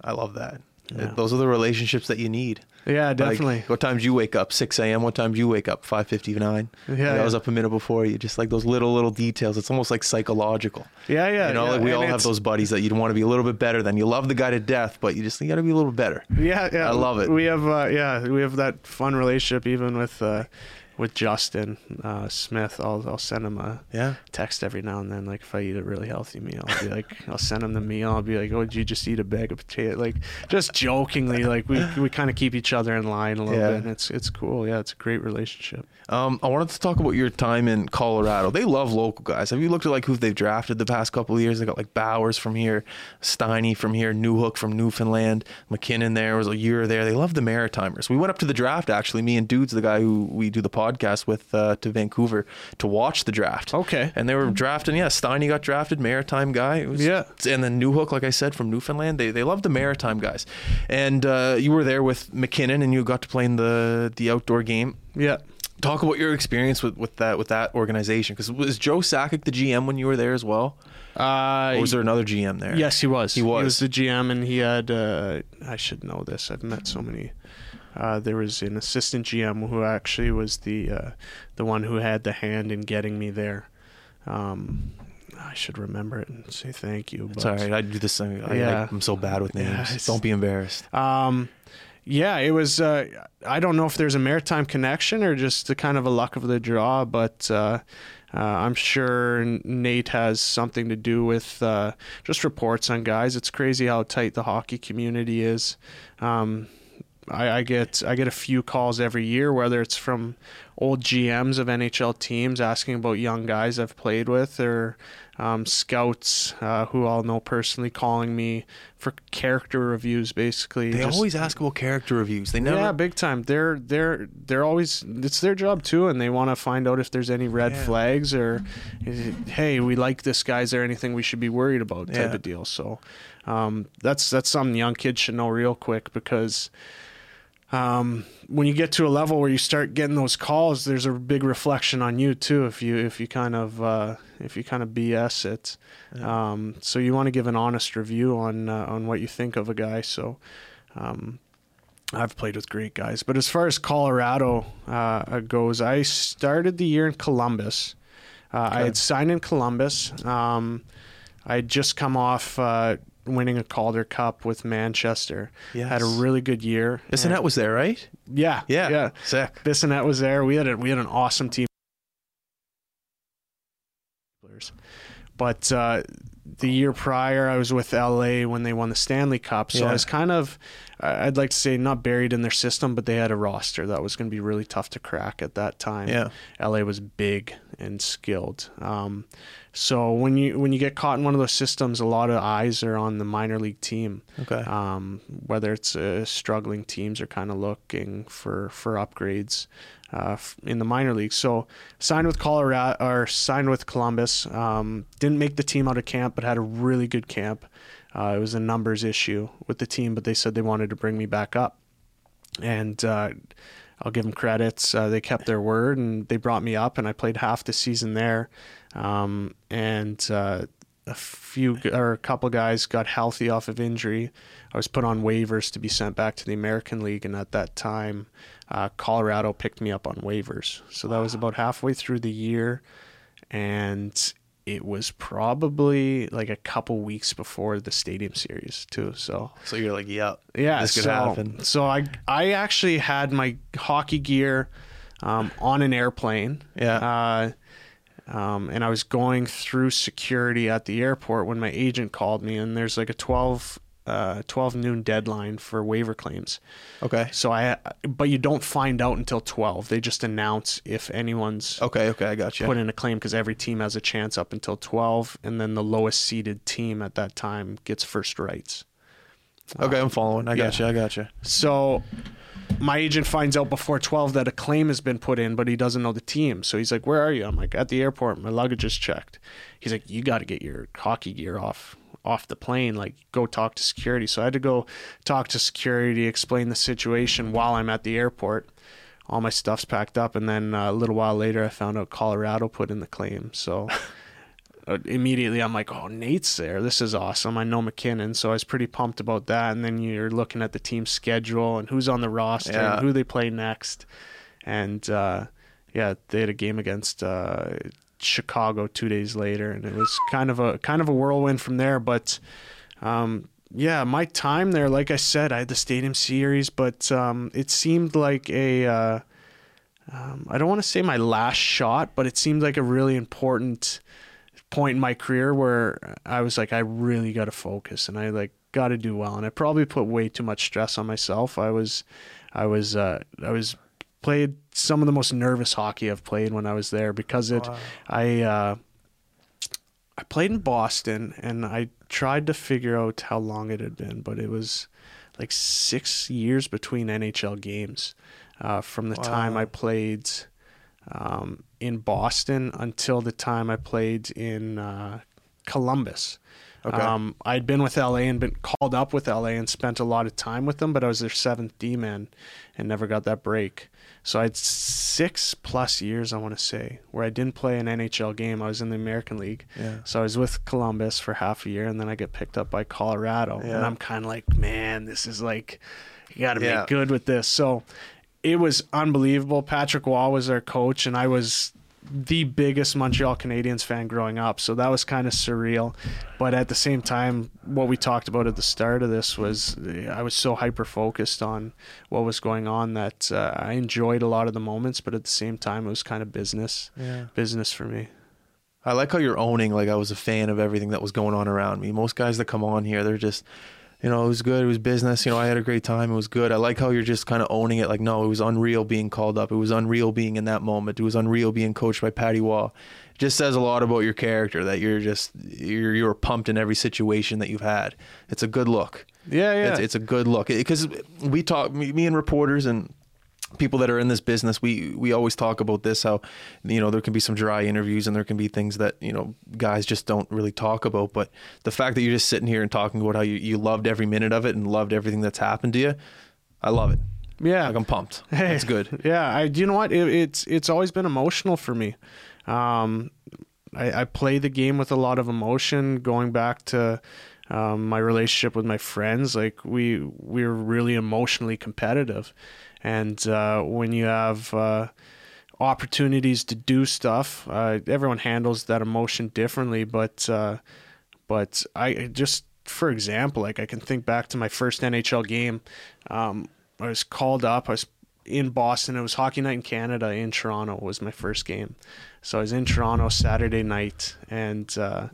I love that. Yeah. Those are the relationships that you need. yeah Like, definitely what times you wake up? 6 a.m. What times you wake up? 5:59. Yeah, I was up a minute before you. Just like those little little details. It's almost like psychological. yeah yeah you know, yeah. like we And all have those buddies that you'd want to be a little bit better than. You love the guy to death, but you just think you got to be a little better. yeah yeah I love it. we have uh, yeah we have that fun relationship even with uh with Justin uh, Smith I'll I'll send him a Yeah. text every now and then. Like if I eat a really healthy meal, I'll be like, I'll send him the meal. I'll be like, oh, did you just eat a bag of potato? Like just jokingly, like we we kind of keep each other in line a little Yeah. bit, and it's it's cool. Yeah, it's a great relationship. Um, I wanted to talk about your time in Colorado. They love local guys. Have you looked at like who they've drafted the past couple of years? They got like Bowers from here, Steiny from here, Newhook from Newfoundland, MacKinnon there was a year there. They love the Maritimers. We went up to the draft actually. Me and Dudes, the guy who we do the podcast with, uh, to Vancouver to watch the draft. Okay. And they were drafting. Yeah, Steiny got drafted, Maritime guy. Was, Yeah. And then Newhook, like I said, from Newfoundland. They they love the Maritime guys. And uh, you were there with MacKinnon, and you got to play in the the outdoor game Yeah. talk about your experience with, with that with that organization because was Joe Sakic the GM when you were there as well, Uh, or was there another GM there? Yes, he was. He was. He was the GM, and he had. Uh, I should know this. I've met so many. Uh, there was an assistant GM who actually was the uh, the one who had the hand in getting me there. Um, I should remember it and say thank you. It's but- all right. I do this thing. I, Yeah. I, am so bad with names. Yeah, Don't be embarrassed. Um, yeah, it was. Uh, I don't know if there's a maritime connection or just the kind of a luck of the draw, but uh, uh, I'm sure Nate has something to do with uh, just reports on guys. It's crazy how tight the hockey community is. Um, I, I get I get a few calls every year, whether it's from old GMs of NHL teams asking about young guys I've played with, or um, scouts uh, who I'll know personally calling me for character reviews. Basically, They Just- always ask about character reviews. They never. yeah, big time. They're they're they're always it's their job too, and they want to find out if there's any red Yeah. flags or hey, we like this guy. Is there anything we should be worried about? Type Yeah. of deal. So um, that's that's something young kids should know real quick because. Um, when you get to a level where you start getting those calls, there's a big reflection on you too. If you if you kind of uh, if you kind of BS it, um, so you want to give an honest review on uh, on what you think of a guy. So, um, I've played with great guys, but as far as Colorado uh, goes, I started the year in Columbus. Uh, I had signed in Columbus. Um, I had just come off uh, winning a Calder Cup with Manchester. Yes. Had a really good year. Bissonnette was there, right? Yeah, Yeah. yeah. Sick. Bissonnette was there. We had a, we had an awesome team. But uh, the year prior, I was with LA when they won the Stanley Cup. So Yeah. I was kind of, I'd like to say, not buried in their system, but they had a roster that was going to be really tough to crack at that time. Yeah. LA was big and skilled. Um, so when you when you get caught in one of those systems, a lot of eyes are on the minor league team. Okay. Um, whether it's uh, struggling teams are kind of looking for for upgrades uh, in the minor leagues. So signed with Colorado or signed with Columbus. Um, didn't make the team out of camp, but had a really good camp. Uh, it was a numbers issue with the team, but they said they wanted to bring me back up, and uh, I'll give them credits. Uh, they kept their word and they brought me up, and I played half the season there. Um, and uh, a few or a couple guys got healthy off of injury. I was put on waivers to be sent back to the American League, and at that time, uh, Colorado picked me up on waivers. So that was about halfway through the year, and it was probably like a couple weeks before the Stadium Series too. So So you're like, yeah, yeah, this could so, happen. So I I actually had my hockey gear um, on an airplane. Yeah. Uh, um, and I was going through security at the airport when my agent called me, and there's like a 12, uh, 12 noon deadline for waiver claims. Okay. So I, but you don't find out until 12. They just announce if anyone's Okay. Okay. I got you. put in a claim because every team has a chance up until 12, and then the lowest seeded team at that time gets first rights. Okay. I'm following. I got Yeah. you. I got you. So my agent finds out before 12 that a claim has been put in, but he doesn't know the team. So he's like, Where are you? I'm like, At the airport. My luggage is checked. He's like, You got to get your hockey gear off off the plane like go talk to security so i had to go talk to security explain the situation while i'm at the airport all my stuff's packed up and then uh, a little while later i found out colorado put in the claim so uh, immediately I'm like, oh, Nate's there. This is awesome. I know MacKinnon, so I was pretty pumped about that. And then you're looking at the team schedule and who's on the roster Yeah. and who they play next. And uh, yeah, they had a game against uh, Chicago two days later, and it was kind of a kind of a whirlwind from there. But um, yeah, my time there, like I said, I had the Stadium Series, but um, it seemed like a. Uh, um, I don't want to say my last shot, but it seemed like a really important point in my career where I was like, I really got to focus and I like got to do well. And I probably put way too much stress on myself. I was, I was, uh, I was played some of the most nervous hockey I've played when I was there because it, I, uh, I played in Boston and I tried to figure out how long it had been, but it was like six years between NHL games uh, from the time I played um, in Boston until the time I played in uh, Columbus. Okay. Um, I'd been with LA and been called up with LA and spent a lot of time with them, but I was their seventh D man and never got that break. So I had six plus years, I want to say, where I didn't play an NHL game. I was in the American League. Yeah. So I was with Columbus for half a year, and then I get picked up by Colorado, Yeah. and I'm kind of like, man, this is like, you got to make Yeah. good with this. So it was unbelievable. Patrick Roy was our coach, and I was the biggest Montreal Canadiens fan growing up, so that was kind of surreal. But at the same time, what we talked about at the start of this was I was so hyper focused on what was going on that uh, I enjoyed a lot of the moments, but at the same time, it was kind of business, Yeah. business for me. I like how you're owning like I was a fan of everything that was going on around me. Most guys that come on here, they're just you know, it was good. It was business. You know, I had a great time. It was good. I like how you're just kind of owning it. Like, no, it was unreal being called up. It was unreal being in that moment. It was unreal being coached by Patty Roy. It just says a lot about your character that you're just you're you're pumped in every situation that you've had. It's a good look. Yeah, yeah. It's, it's a good look because we talk me, me and reporters and people that are in this business we we always talk about this how you know there can be some dry interviews and there can be things that you know guys just don't really talk about but the fact that you're just sitting here and talking about how you, you loved every minute of it and loved everything that's happened to you i love it yeah. like i'm pumped Hey, it's good Yeah, I. You know what? It, it's it's always been emotional for me. Um, I, I play the game with a lot of emotion. Going back to um, my relationship with my friends, like we we're really emotionally competitive, and uh, when you have uh, opportunities to do stuff, uh, everyone handles that emotion differently. But uh, but I just, for example, like I can think back to my first NHL game. Um, I was called up. I was in Boston. It was hockey night in Canada in Toronto. Was my first game, so I was in Toronto Saturday night, and uh,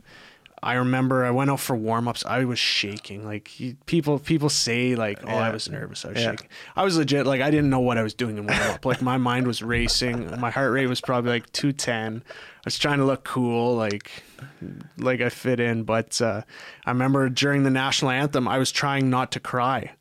I remember I went out for warm ups. I was shaking. Like you- people, people say like, "Oh, I was nervous. I was Yeah. shaking." I was legit. Like I didn't know what I was doing in warm up. like my mind was racing. My heart rate was probably like two ten. I was trying to look cool, like like I fit in. But uh, I remember during the national anthem, I was trying not to cry,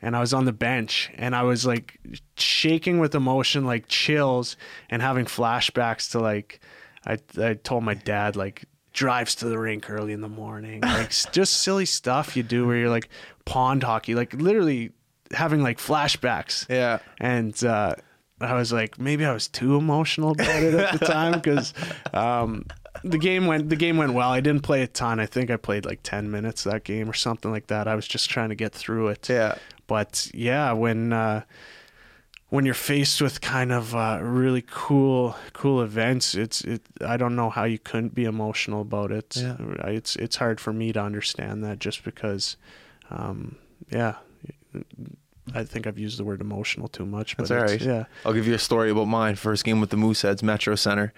and I was on the bench, and I was like shaking with emotion, like chills, and having flashbacks to like I I told my dad like drives to the rink early in the morning, like just silly stuff you do where you're like pond hockey, like literally having like flashbacks. yeah And uh, I was like, maybe I was too emotional about it at the time because um, the game went the game went well. I didn't play a ton. I think I played like ten minutes that game or something like that. I was just trying to get through it. yeah But yeah, when uh, when you're faced with kind of uh, really cool cool events, it's it. I don't know how you couldn't be emotional about it. Yeah. It's it's hard for me to understand that just because, um, yeah. I think I've used the word emotional too much. But That's all it's- right. Yeah. I'll give you a story about mine. First game with the Mooseheads, Metro Center.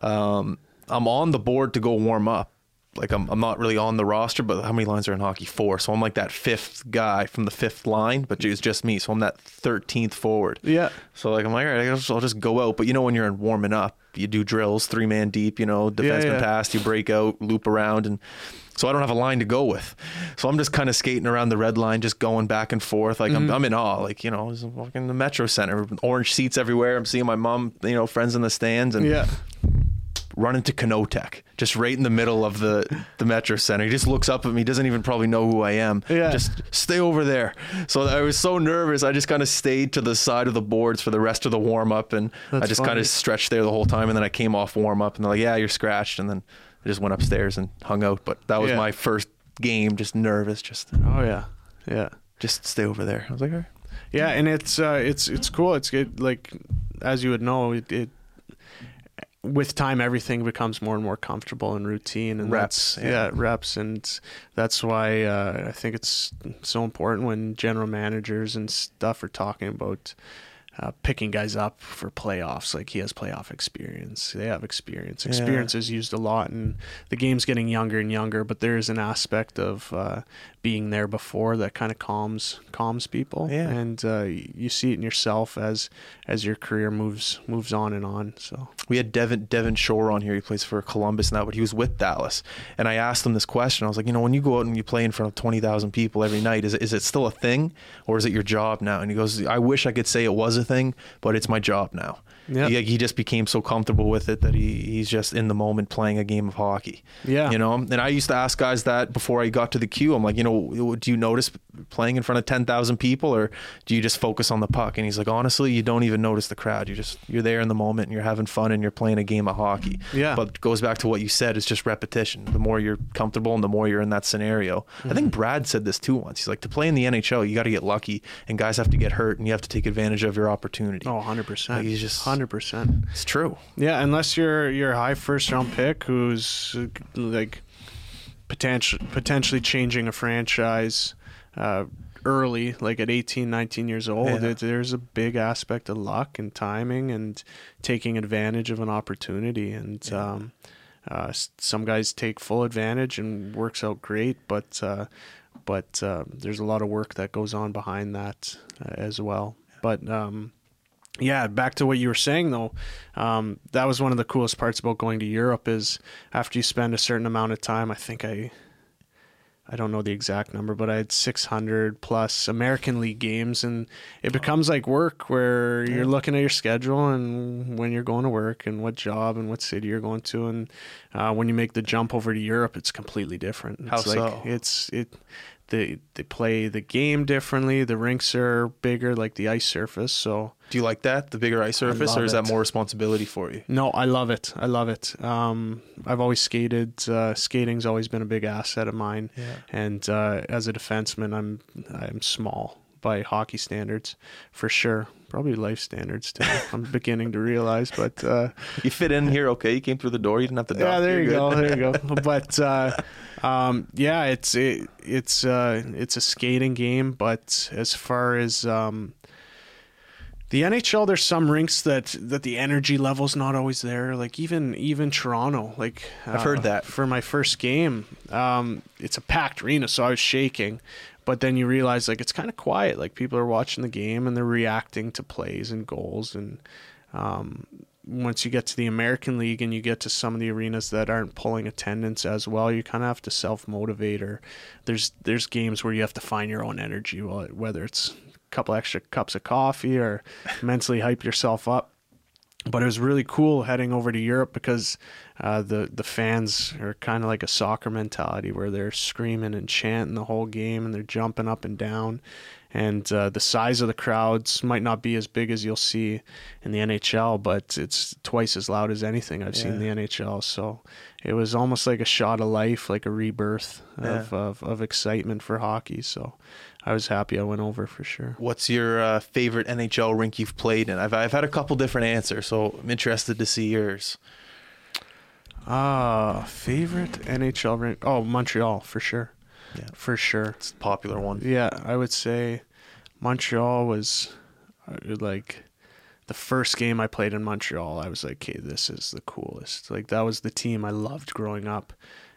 Um, I'm on the board to go warm up. Like I'm, I'm not really on the roster, but how many lines are in hockey? Four. So I'm like that fifth guy from the fifth line, but it's just me. So I'm that 13th forward. Yeah. So like I'm like, all right, I guess I'll just go out. But you know when you're in warming up, you do drills, three man deep. You know, defenseman yeah. pass, you break out, loop around, and so I don't have a line to go with. So I'm just kind of skating around the red line, just going back and forth. Like I'm, mm-hmm. I'm in awe. Like you know, I was walking in the Metro Center, orange seats everywhere. I'm seeing my mom, you know, friends in the stands, and Yeah. Run into Canotech, just right in the middle of the the Metro Center. He just looks up at me, doesn't even probably know who I am. Yeah. Just stay over there. So I was so nervous. I just kind of stayed to the side of the boards for the rest of the warm up, and I just kind of stretched there the whole time. And then I came off warm up, and they're like, "Yeah, you're scratched." And then I just went upstairs and hung out. But that was Yeah. my first game. Just nervous. Just Oh yeah. Yeah. just stay over there. I was like, all right. Yeah, and it's uh, it's it's cool. It's good. Like as you would know, it, it with time everything becomes more and more comfortable and routine and Reps, that's- yeah. yeah. reps and that's why uh, I think it's so important when general managers and stuff are talking about uh, picking guys up for playoffs. Like he has playoff experience. They have experience. Yeah. Experience is used a lot, and the game's getting younger and younger. But there is an aspect of uh, being there before that kind of calms calms people, Yeah. and uh, you see it in yourself as as your career moves moves on and on. So we had Devin Devin Shore on here. He plays for Columbus now, but he was with Dallas. And I asked him this question. I was like, you know, when you go out and you play in front of twenty thousand people every night, is it, is it still a thing, or is it your job now? And he goes, I wish I could say it was a thing, but it's my job now. Yeah. He, he just became so comfortable with it that he, he's just in the moment playing a game of hockey. Yeah. You know, and I used to ask guys that before I got to the Q. I'm like, you know, do you notice playing in front of 10,000 people or do you just focus on the puck? And he's like, honestly, you don't even notice the crowd. You just, you're there in the moment and you're having fun and you're playing a game of hockey. Yeah. But it goes back to what you said. It's just repetition. The more you're comfortable and the more you're in that scenario. I Mm-hmm. think Brad said this too once. He's like, to play in the NHL, you got to get lucky and guys have to get hurt and you have to take advantage of your opportunity. Oh, 100%. Like, he's just- 100%. It's true. Yeah, unless you're you're a high first round pick who's like potential potentially changing a franchise uh, early, like at 18, 19 years old. Yeah. It, there's a big aspect of luck and timing and taking advantage of an opportunity. And um, uh, some guys take full advantage and works out great, but uh, but uh, there's a lot of work that goes on behind that uh, as well. But um, yeah, back to what you were saying though. Um, that was one of the coolest parts about going to Europe is after you spend a certain amount of time. I think I, I don't know the exact number, but I had 600 plus American League games, and it becomes like work where you're looking at your schedule and when you're going to work and what job and what city you're going to, and uh, when you make the jump over to Europe, it's completely different. It's How like so? it's it. They, they play the game differently. The rinks are bigger, like the ice surface. So Do you like that, the bigger ice surface, or is that more responsibility for you? No, I love it. I love it. Um, I've always skated. Uh, skating's always been a big asset of mine. Yeah. And uh, as a defenseman, I'm I'm small by hockey standards, for sure. Probably life standards too. I'm beginning to realize, but uh, You fit in here, okay? You came through the door. You didn't have to. yeah, there You're go, there you go. But uh, um, yeah, it's it, it's uh, it's a skating game. But as far as um, the NHL, there's some rinks that that the energy level's not always there. Like even even Toronto, like I've heard that. for my first game. Um, it's a packed arena, so I was shaking. But then you realize like it's kind of quiet. Like people are watching the game and they're reacting to plays and goals and um, once you get to the American League and you get to some of the arenas that aren't pulling attendance as well, you kind of have to self motivate. Or there's there's games where you have to find your own energy, whether it's a couple extra cups of coffee or mentally hype yourself up. But it was really cool heading over to Europe because uh, the the fans are kind of like a soccer mentality where they're screaming and chanting the whole game and they're jumping up and down and uh, the size of the crowds might not be as big as you'll see in the NHL, but it's twice as loud as anything I've seen in the NHL. So it was almost like a shot of life, like a rebirth of, of, of excitement for hockey. So I was happy I went over for sure. What's your uh, favorite NHL rink you've played in? I've I've had a couple different answers, so I'm interested to see yours. Ah, favorite NHL rink? Oh, Montreal for sure. Yeah. for sure. It's a popular one. Yeah, I would say Montreal was uh, like the first game I played in Montreal. I was like, "Okay, this is the coolest." Like that was the team I loved growing up,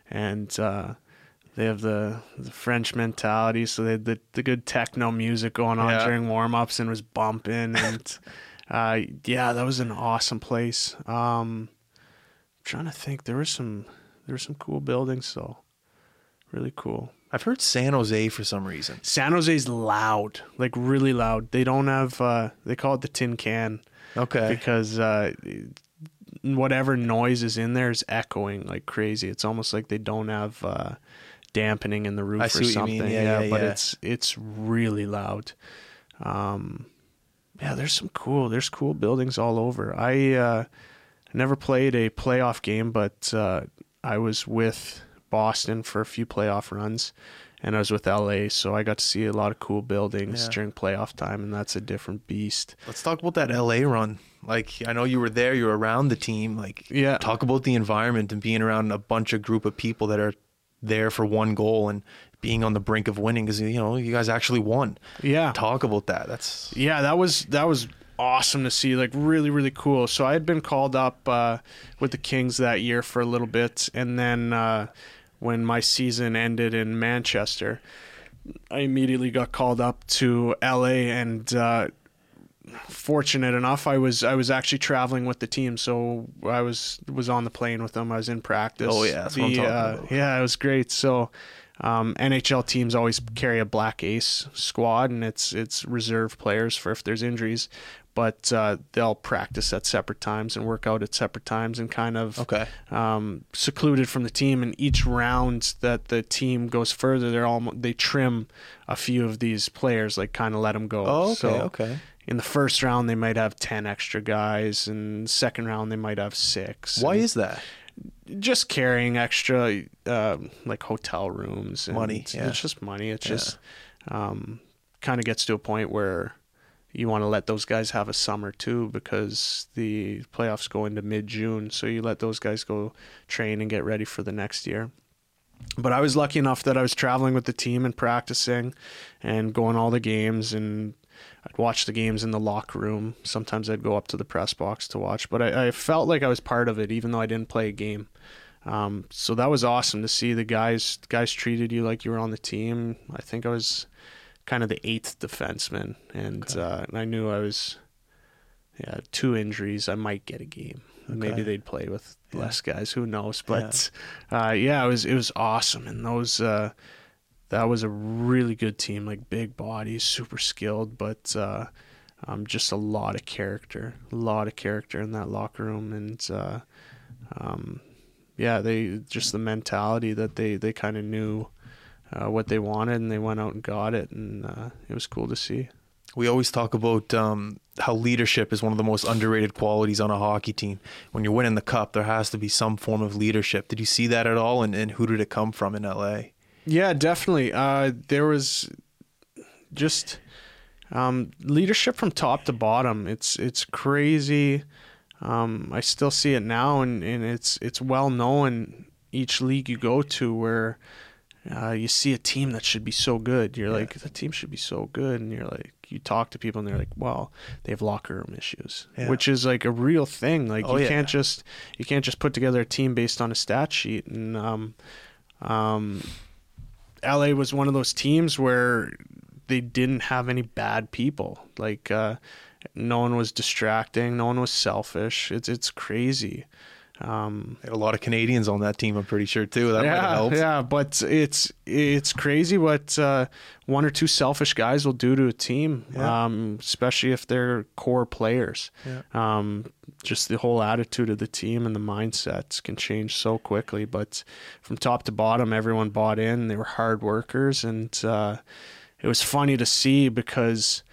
and uh, they have the the French mentality. So they had the the good techno music going on Yeah. during warm ups and was bumping, and uh, yeah, that was an awesome place. Um, I'm trying to think, there was some there were some cool buildings, so really cool. I've heard San Jose for some reason. San Jose's loud, like really loud. They don't have. Uh, they call it the tin can Okay. because uh, whatever noise is in there is echoing like crazy. It's almost like they don't have uh, dampening in the roof or see what you something. mean. Yeah, yeah, but yeah. it's it's really loud. Um, yeah, there's some cool. There's cool buildings all over. I uh, never played a playoff game, but uh, I was with Boston for a few playoff runs, and I was with LA, so I got to see a lot of cool buildings Yeah. during playoff time, and that's a different beast. Let's talk about that LA run. Like I know you were there, you were around the team. Like Yeah. talk about the environment and being around a bunch of group of people that are there for one goal and being on the brink of winning because you know you guys actually won. Yeah, Talk about that. That's yeah, that was that was awesome to see. Like really, really cool. So I had been called up uh, with the Kings that year for a little bit, and then uh, when my season ended in Manchester, I immediately got called up to LA and. Uh, fortunate enough i was i was actually traveling with the team so i was was on the plane with them i was in practice Oh, yeah, that's what I'm The, uh, yeah it was great so um, NHL teams always carry a black ace squad, and it's it's reserve players for if there's injuries, but uh, they'll practice at separate times and work out at separate times and kind of okay. um, secluded from the team. And each round that the team goes further, they're all they trim a few of these players, like kind of let them go. Oh, okay, So okay. In the first round, they might have ten extra guys, and second round they might have six. Why And is that? just carrying extra uh, like hotel rooms and Money, yeah. it's just money it's Yeah. just um, kind of gets to a point where you want to let those guys have a summer too because the playoffs go into mid June. So you let those guys go train and get ready for the next year. But I was lucky enough that I was traveling with the team and practicing and going all the games and I'd watch the games in the locker room. Sometimes I'd go up to the press box to watch, but I, I felt like I was part of it, even though I didn't play a game. Um, so that was awesome to see the guys. Guys treated you like you were on the team. I think I was kind of the eighth defenseman, and, okay. uh, and I knew I was. Yeah, two injuries. I might get a game. Okay. Maybe they'd play with yeah. less guys. Who knows? But yeah. Uh, yeah, it was it was awesome, and those uh, that was a really good team. Like big bodies, super skilled, but uh, um, just a lot of character, a lot of character in that locker room, and uh, um, yeah, they just the mentality that they they kind of knew uh, what they wanted and they went out and got it, and uh, it was cool to see. We always talk about um, how leadership is one of the most underrated qualities on a hockey team. When you're winning the cup, there has to be some form of leadership. Did you see that at all, and, and who did it come from in LA? Yeah, definitely. Uh, there was just um, leadership from top to bottom. It's it's crazy. Um, I still see it now, and, and it's it's well known each league you go to where uh, you see a team that should be so good. You're yeah. like, the team should be so good, and you're like, you talk to people, and they're like, well, they have locker room issues, yeah. which is like a real thing. Like oh, you yeah. can't just you can't just put together a team based on a stat sheet. And um, um, LA was one of those teams where they didn't have any bad people. Like uh, no one was distracting, no one was selfish. It's it's crazy. Um, a lot of Canadians on that team, I'm pretty sure too. That yeah, Yeah, but it's it's crazy what uh, one or two selfish guys will do to a team, yeah. um, especially if they're core players. Yeah. Um, just the whole attitude of the team and the mindsets can change so quickly. But from top to bottom, everyone bought in. They were hard workers, and uh, it was funny to see because.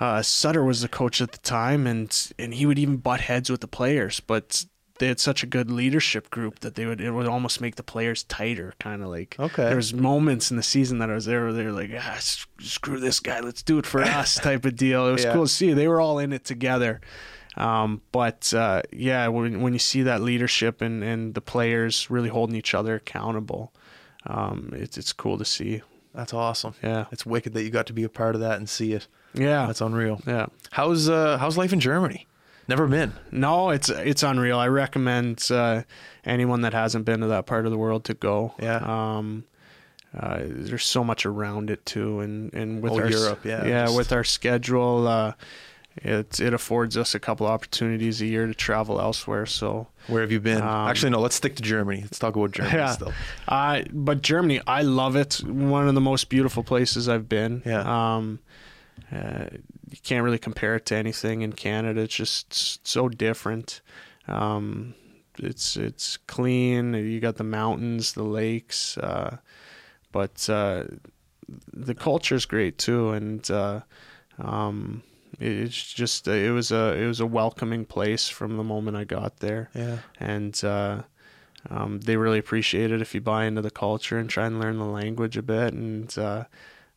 Uh, Sutter was the coach at the time, and and he would even butt heads with the players. But they had such a good leadership group that they would it would almost make the players tighter kind of like okay. there was moments in the season that I was there where they were like ah, screw this guy let's do it for us type of deal. It was yeah. cool to see. They were all in it together. Um, but uh, yeah when, when you see that leadership and, and the players really holding each other accountable um, it's, it's cool to see. That's awesome. Yeah. It's wicked that you got to be a part of that and see it. Yeah. That's unreal. Yeah. How's uh, how's life in Germany Never been. No, it's it's unreal. I recommend uh, anyone that hasn't been to that part of the world to go. Yeah. Um, uh, there's so much around it too, and and with oh, our Europe, yeah, yeah, just... with our schedule, uh, it it affords us a couple opportunities a year to travel elsewhere. So where have you been? Um, Actually, no. Let's stick to Germany. Let's talk about Germany yeah. still. Uh, but Germany, I love it. One of the most beautiful places I've been. Yeah. Um, uh, you can't really compare it to anything in Canada. It's just so different. Um, it's it's clean. You got the mountains, the lakes, uh, but uh, the culture is great too, and uh, um, it's just it was a it was a welcoming place from the moment I got there. Yeah, and uh, um, they really appreciate it if you buy into the culture and try and learn the language a bit, and uh,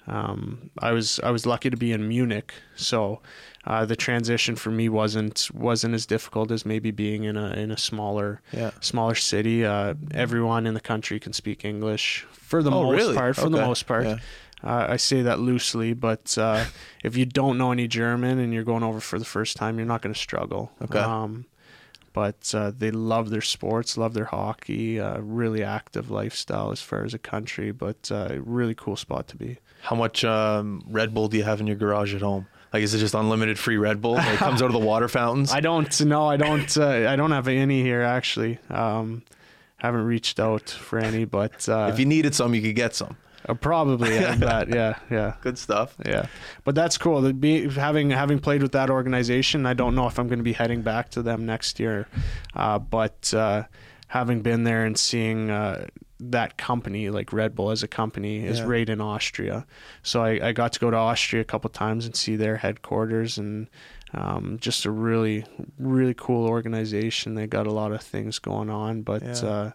um, I was I was lucky to be in Munich, so uh, the transition for me wasn't wasn't as difficult as maybe being in a in a smaller yeah. smaller city. Uh, everyone in the country can speak English for the oh, most really? part. For okay. the most part, yeah. uh, I say that loosely, but uh, if you don't know any German and you're going over for the first time, you're not going to struggle. Okay. Um, but uh, they love their sports, love their hockey, uh, really active lifestyle as far as a country, but uh, really cool spot to be. How much um, Red Bull do you have in your garage at home? Like, is it just unlimited free Red Bull? Like, it comes out of the water fountains. I don't know. I don't. Uh, I don't have any here actually. Um, haven't reached out for any, but uh, if you needed some, you could get some. Uh, probably, yeah, that, yeah, yeah. Good stuff. Yeah, but that's cool. The, be, having having played with that organization, I don't know if I'm going to be heading back to them next year, uh, but uh, having been there and seeing uh, that company, like Red Bull as a company, is yeah. right in Austria. So I, I got to go to Austria a couple times and see their headquarters and um, just a really, really cool organization. They got a lot of things going on, but yeah, uh,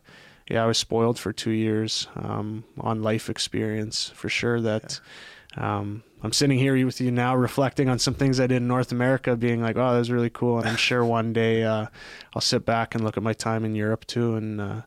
yeah I was spoiled for two years um, on life experience for sure. That um, I'm sitting here with you now, reflecting on some things I did in North America, being like, "Oh, that was really cool." And I'm sure one day uh, I'll sit back and look at my time in Europe too, and uh,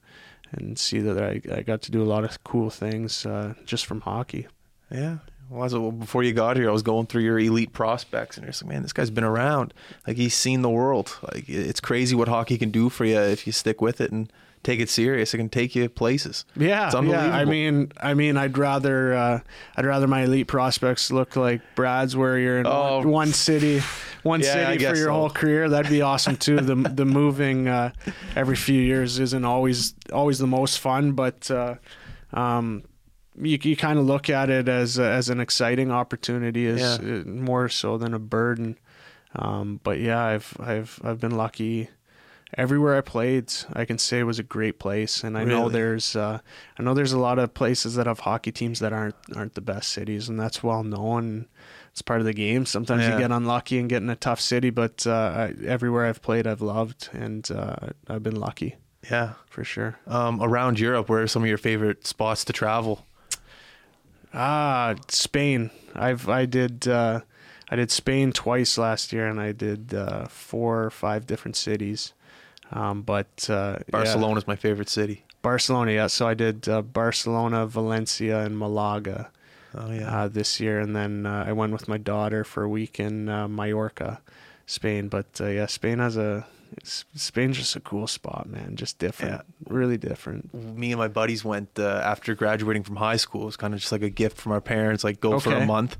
and see that I, I got to do a lot of cool things uh, just from hockey. Yeah. Well, well, before you got here, I was going through your elite prospects, and you're like, man, this guy's been around. Like he's seen the world. Like it's crazy what hockey can do for you if you stick with it and take it serious. It can take you places. Yeah, it's unbelievable. Yeah. I mean, I mean, I'd rather uh, I'd rather my elite prospects look like Brad's, where you're in Oh. one, one city, one Yeah, city for your so. whole career. That'd be awesome too. the The moving uh, every few years isn't always always the most fun, but uh, um, you you kind of look at it as as an exciting opportunity, as Yeah. uh, more so than a burden. Um, but yeah, I've I've I've been lucky everywhere I played, I can say was a great place. And I know Really? there's, uh, I know there's a lot of places that have hockey teams that aren't aren't the best cities, and that's well known. It's part of the game. Sometimes Yeah. you get unlucky and get in a tough city, but uh, I, everywhere I've played, I've loved, and uh, I've been lucky Yeah. for sure. Um, around Europe, where are some of your favorite spots to travel? Ah, Spain. I've I did uh, I did Spain twice last year, and I did uh, four or five different cities. Um, but uh, yeah. My favorite city. Barcelona, yeah. So I did uh, Barcelona, Valencia, and Malaga Oh yeah. uh, this year, and then uh, I went with my daughter for a week in uh, Mallorca, Spain. But uh, yeah, Spain has a Spain's just a cool spot, man. Just different, really different. me and my buddies went uh, after graduating from high school. It was kind of just like a gift from our parents, like go for a month.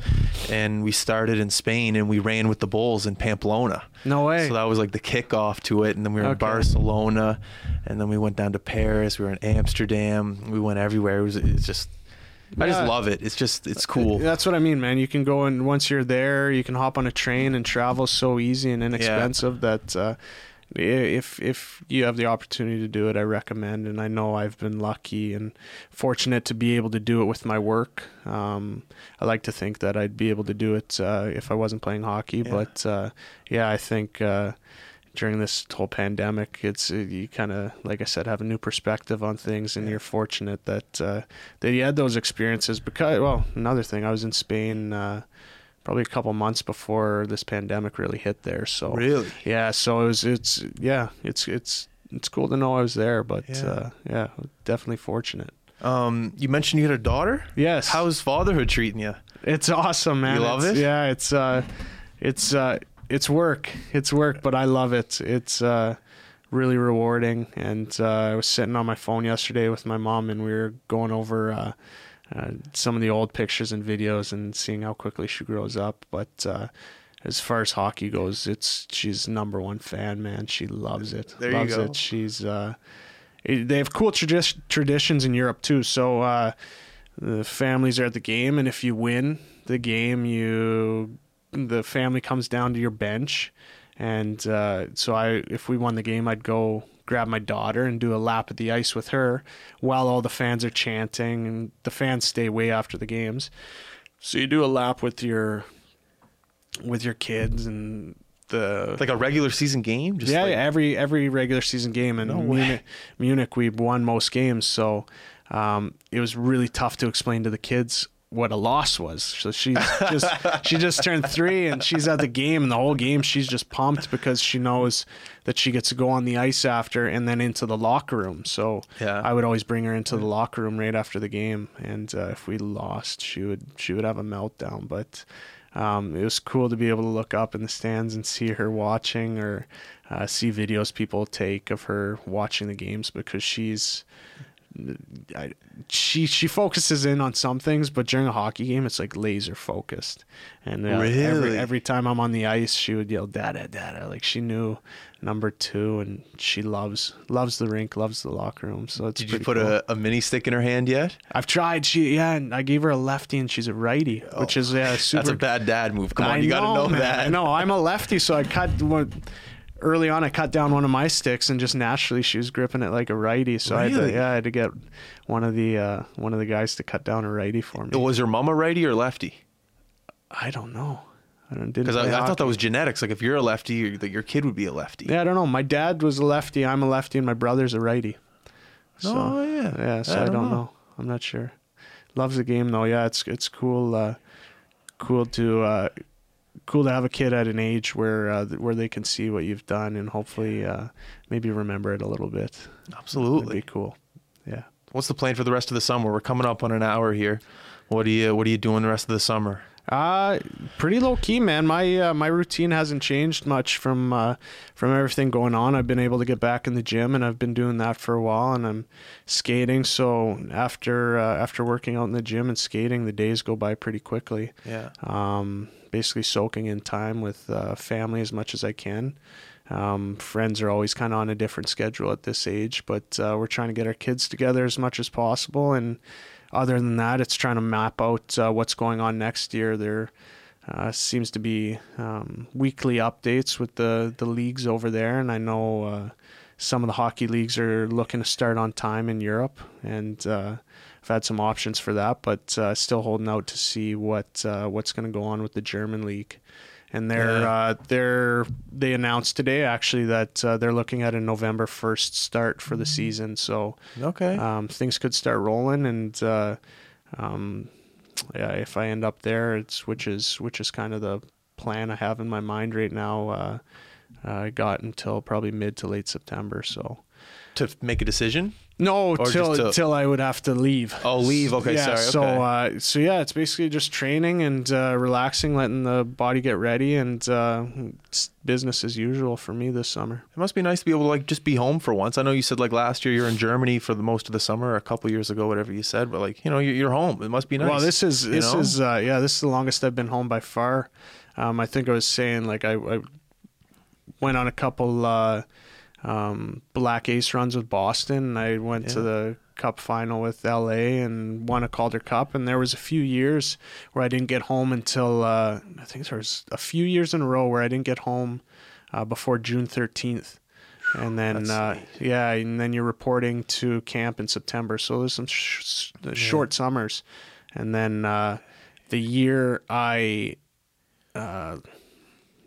And we started in Spain and we ran with the Bulls in Pamplona. No way. So that was like the kickoff to it. And then we were in Barcelona. And then we went down to Paris. We were in Amsterdam. We went everywhere. It was it's just, I just love it. It's just, it's cool. That's what I mean, man. You can go and once you're there, you can hop on a train and travel so easy and inexpensive that uh, if if you have the opportunity to do it, I recommend. And I know I've been lucky and fortunate to be able to do it with my work. Um, I like to think that I'd be able to do it uh, if I wasn't playing hockey, Yeah. but uh, yeah, I think. Uh, during this whole pandemic, it's uh, you kind of, like I said, have a new perspective on things, and Yeah. you're fortunate that uh, that you had those experiences. Because, well, another thing, I was in Spain uh, probably a couple months before this pandemic really hit there. So Really? yeah, so it was, it's yeah, it's it's it's cool to know I was there, but Yeah. uh, yeah, definitely fortunate. Um, you mentioned you had a daughter. Yes, How's fatherhood treating you? It's awesome, man. You love It's- it? Yeah, it's uh, it's uh, it's work. It's work, but I love it. It's uh, really rewarding. And uh, I was sitting on my phone yesterday with my mom, and we were going over uh, uh, some of the old pictures and videos and seeing how quickly she grows up. But uh, as far as hockey goes, it's she's number one fan, man. She loves it. There you loves go. it. She's uh, they have cool tradi- traditions in Europe too. So. Uh, the families are at the game and if you win the game you the family comes down to your bench and uh, so i if we won the game i'd go grab my daughter and do a lap at the ice with her while all the fans are chanting and the fans stay way after the games so you do a lap with your with your kids and the Like a regular season game? Just yeah, like, yeah, every every regular season game in No. Munich, Munich, we won most games, so um, it was really tough to explain to the kids what a loss was. So she's just she just turned three, and she's at the game, and the whole game she's just pumped because she knows that she gets to go on the ice after and then into the locker room. So Yeah. I would always bring her into the locker room right after the game, and uh, if we lost, she would she would have a meltdown. But um, it was cool to be able to look up in the stands and see her watching, or uh, see videos people take of her watching the games because she's. I, she she focuses in on some things, but during a hockey game, it's like laser focused. And uh, every Really? every time I'm on the ice, she would yell "Dada, Dada!" Like she knew number two, and she loves loves the rink, loves the locker room. So it's Did you put cool. a, a mini stick in her hand yet? I've tried. She yeah, and I gave her a lefty, and she's a righty, which is yeah, super. That's a bad dad move. Come on, I you got to know that. No. I'm a lefty, so I cut one. Early on, I cut down one of my sticks, and just naturally, she was gripping it like a righty. So I had to, yeah, I had to get one of the uh, one of the guys to cut down a righty for me. Was her mom a righty or lefty? I don't know. I don't didn't Because I, I thought that was genetics. Like if you're a lefty, your- that your kid would be a lefty. Yeah, I don't know. My dad was a lefty. I'm a lefty, and my brother's a righty. So, Oh, yeah. Yeah, so I I, don't don't know. know. I'm not sure. Loves the game though. Yeah, it's it's cool. Uh, cool to uh, cool to have a kid at an age where uh, where they can see what you've done and hopefully uh, maybe remember it a little bit. That'd Absolutely. be cool. Yeah. What's the plan for the rest of the summer? We're coming up on an hour here. What are you What are you doing the rest of the summer? Uh pretty low key, man. My uh, my routine hasn't changed much from uh, from everything going on. I've been able to get back in the gym, and I've been doing that for a while. And I'm skating. So after uh, after working out in the gym and skating, the days go by pretty quickly. Yeah. Um, basically soaking in time with uh, family as much as I can. Um, friends are always kind of on a different schedule at this age, but uh, we're trying to get our kids together as much as possible. And other than that, it's trying to map out uh, what's going on next year. There uh, seems to be um, weekly updates with the, the leagues over there, and I know uh, some of the hockey leagues are looking to start on time in Europe, and uh, I've had some options for that, but uh, still holding out to see what uh, what's going to go on with the German league. And they're Yeah. uh, they're they announced today actually that uh, they're looking at a November first start for the season. So Okay. um, things could start rolling, and uh, um, yeah, if I end up there, it's which is which is kind of the plan I have in my mind right now. Uh, I got until probably mid to late September. So to make a decision. No, Or till to- till I would have to leave. Oh, leave. Okay, yeah, sorry. So uh, so yeah, it's basically just training and uh, relaxing, letting the body get ready, and uh, it's business as usual for me this summer. It must be nice to be able to like just be home for once. I know you said like last year you're in Germany for the most of the summer, or a couple years ago, whatever you said, but like you know you're, you're home. It must be nice. Well, this is this know? is uh, yeah, this is the longest I've been home by far. Um, I think I was saying like I, I went on a couple uh, um, black ace runs with Boston. I went to the Cup final with LA and won a Calder Cup. And there was a few years where I didn't get home until uh, I think there was a few years in a row where I didn't get home uh, before June thirteenth. And then, uh, yeah, and then you're reporting to camp in September. So there's some sh- sh- short summers. And then uh, the year I, uh,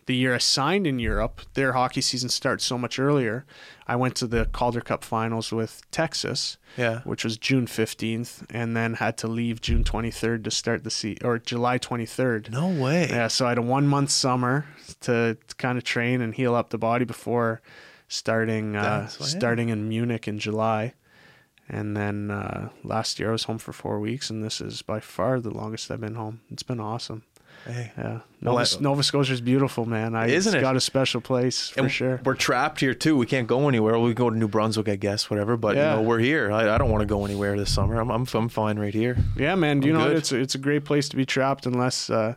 the year I signed in Europe, their hockey season starts so much earlier. I went to the Calder Cup finals with Texas, yeah. which was June 15th, and then had to leave June 23rd to start the season, or July 23rd. No way. Yeah, so I had a one month summer to, to kind of train and heal up the body before starting uh, starting in Munich in July. And then uh, last year I was home for four weeks, and this is by far the longest I've been home. It's been awesome. Hey. Yeah, Nova, I- Nova Scotia is beautiful, man. I, Isn't it's it? got a special place for And sure. We're trapped here too. We can't go anywhere. We go to New Brunswick, I guess, whatever. But Yeah. you know, we're here. I, I don't want to go anywhere this summer. I'm, I'm I'm fine right here. Yeah, man. You I'm know, good. it's it's a great place to be trapped unless, uh,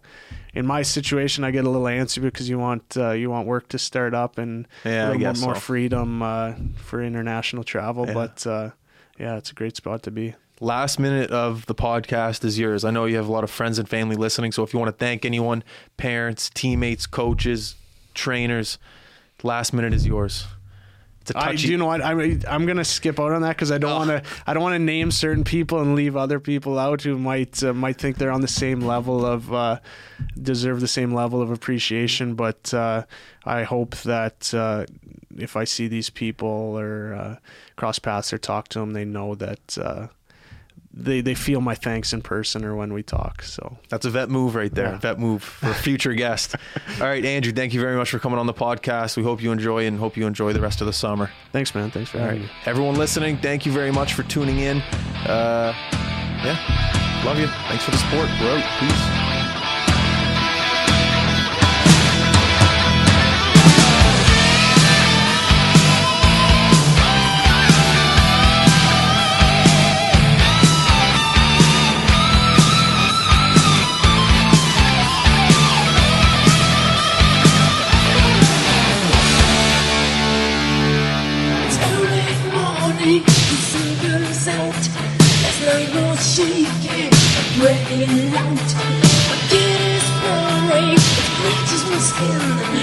in my situation, I get a little antsy because you want uh, you want work to start up and Yeah, I a little guess more, more freedom uh, for international travel. Yeah. But uh, yeah, it's a great spot to be. Last minute of the podcast is yours. I know you have a lot of friends and family listening. So if you want to thank anyone, parents, teammates, coaches, trainers, last minute is yours. It's a I, touchy. do you know what? I'm I'm gonna skip out on that because I don't Oh. want to. I don't want to name certain people and leave other people out who might uh, might think they're on the same level of uh, deserve the same level of appreciation. But uh, I hope that uh, if I see these people or uh, cross paths or talk to them, they know that. They, they feel my thanks in person or when we talk. So That's a vet move right there. Yeah. Vet move for a future guest. All right, Andrew, thank you very much for coming on the podcast. We hope you enjoy and hope you enjoy the rest of the summer. thanks, man. Thanks for All having right, me. everyone listening, thank you very much for tuning in. Uh, yeah, love you. Thanks for the support. We're out. Peace. Breaking out. My kid is it bleaches my skin.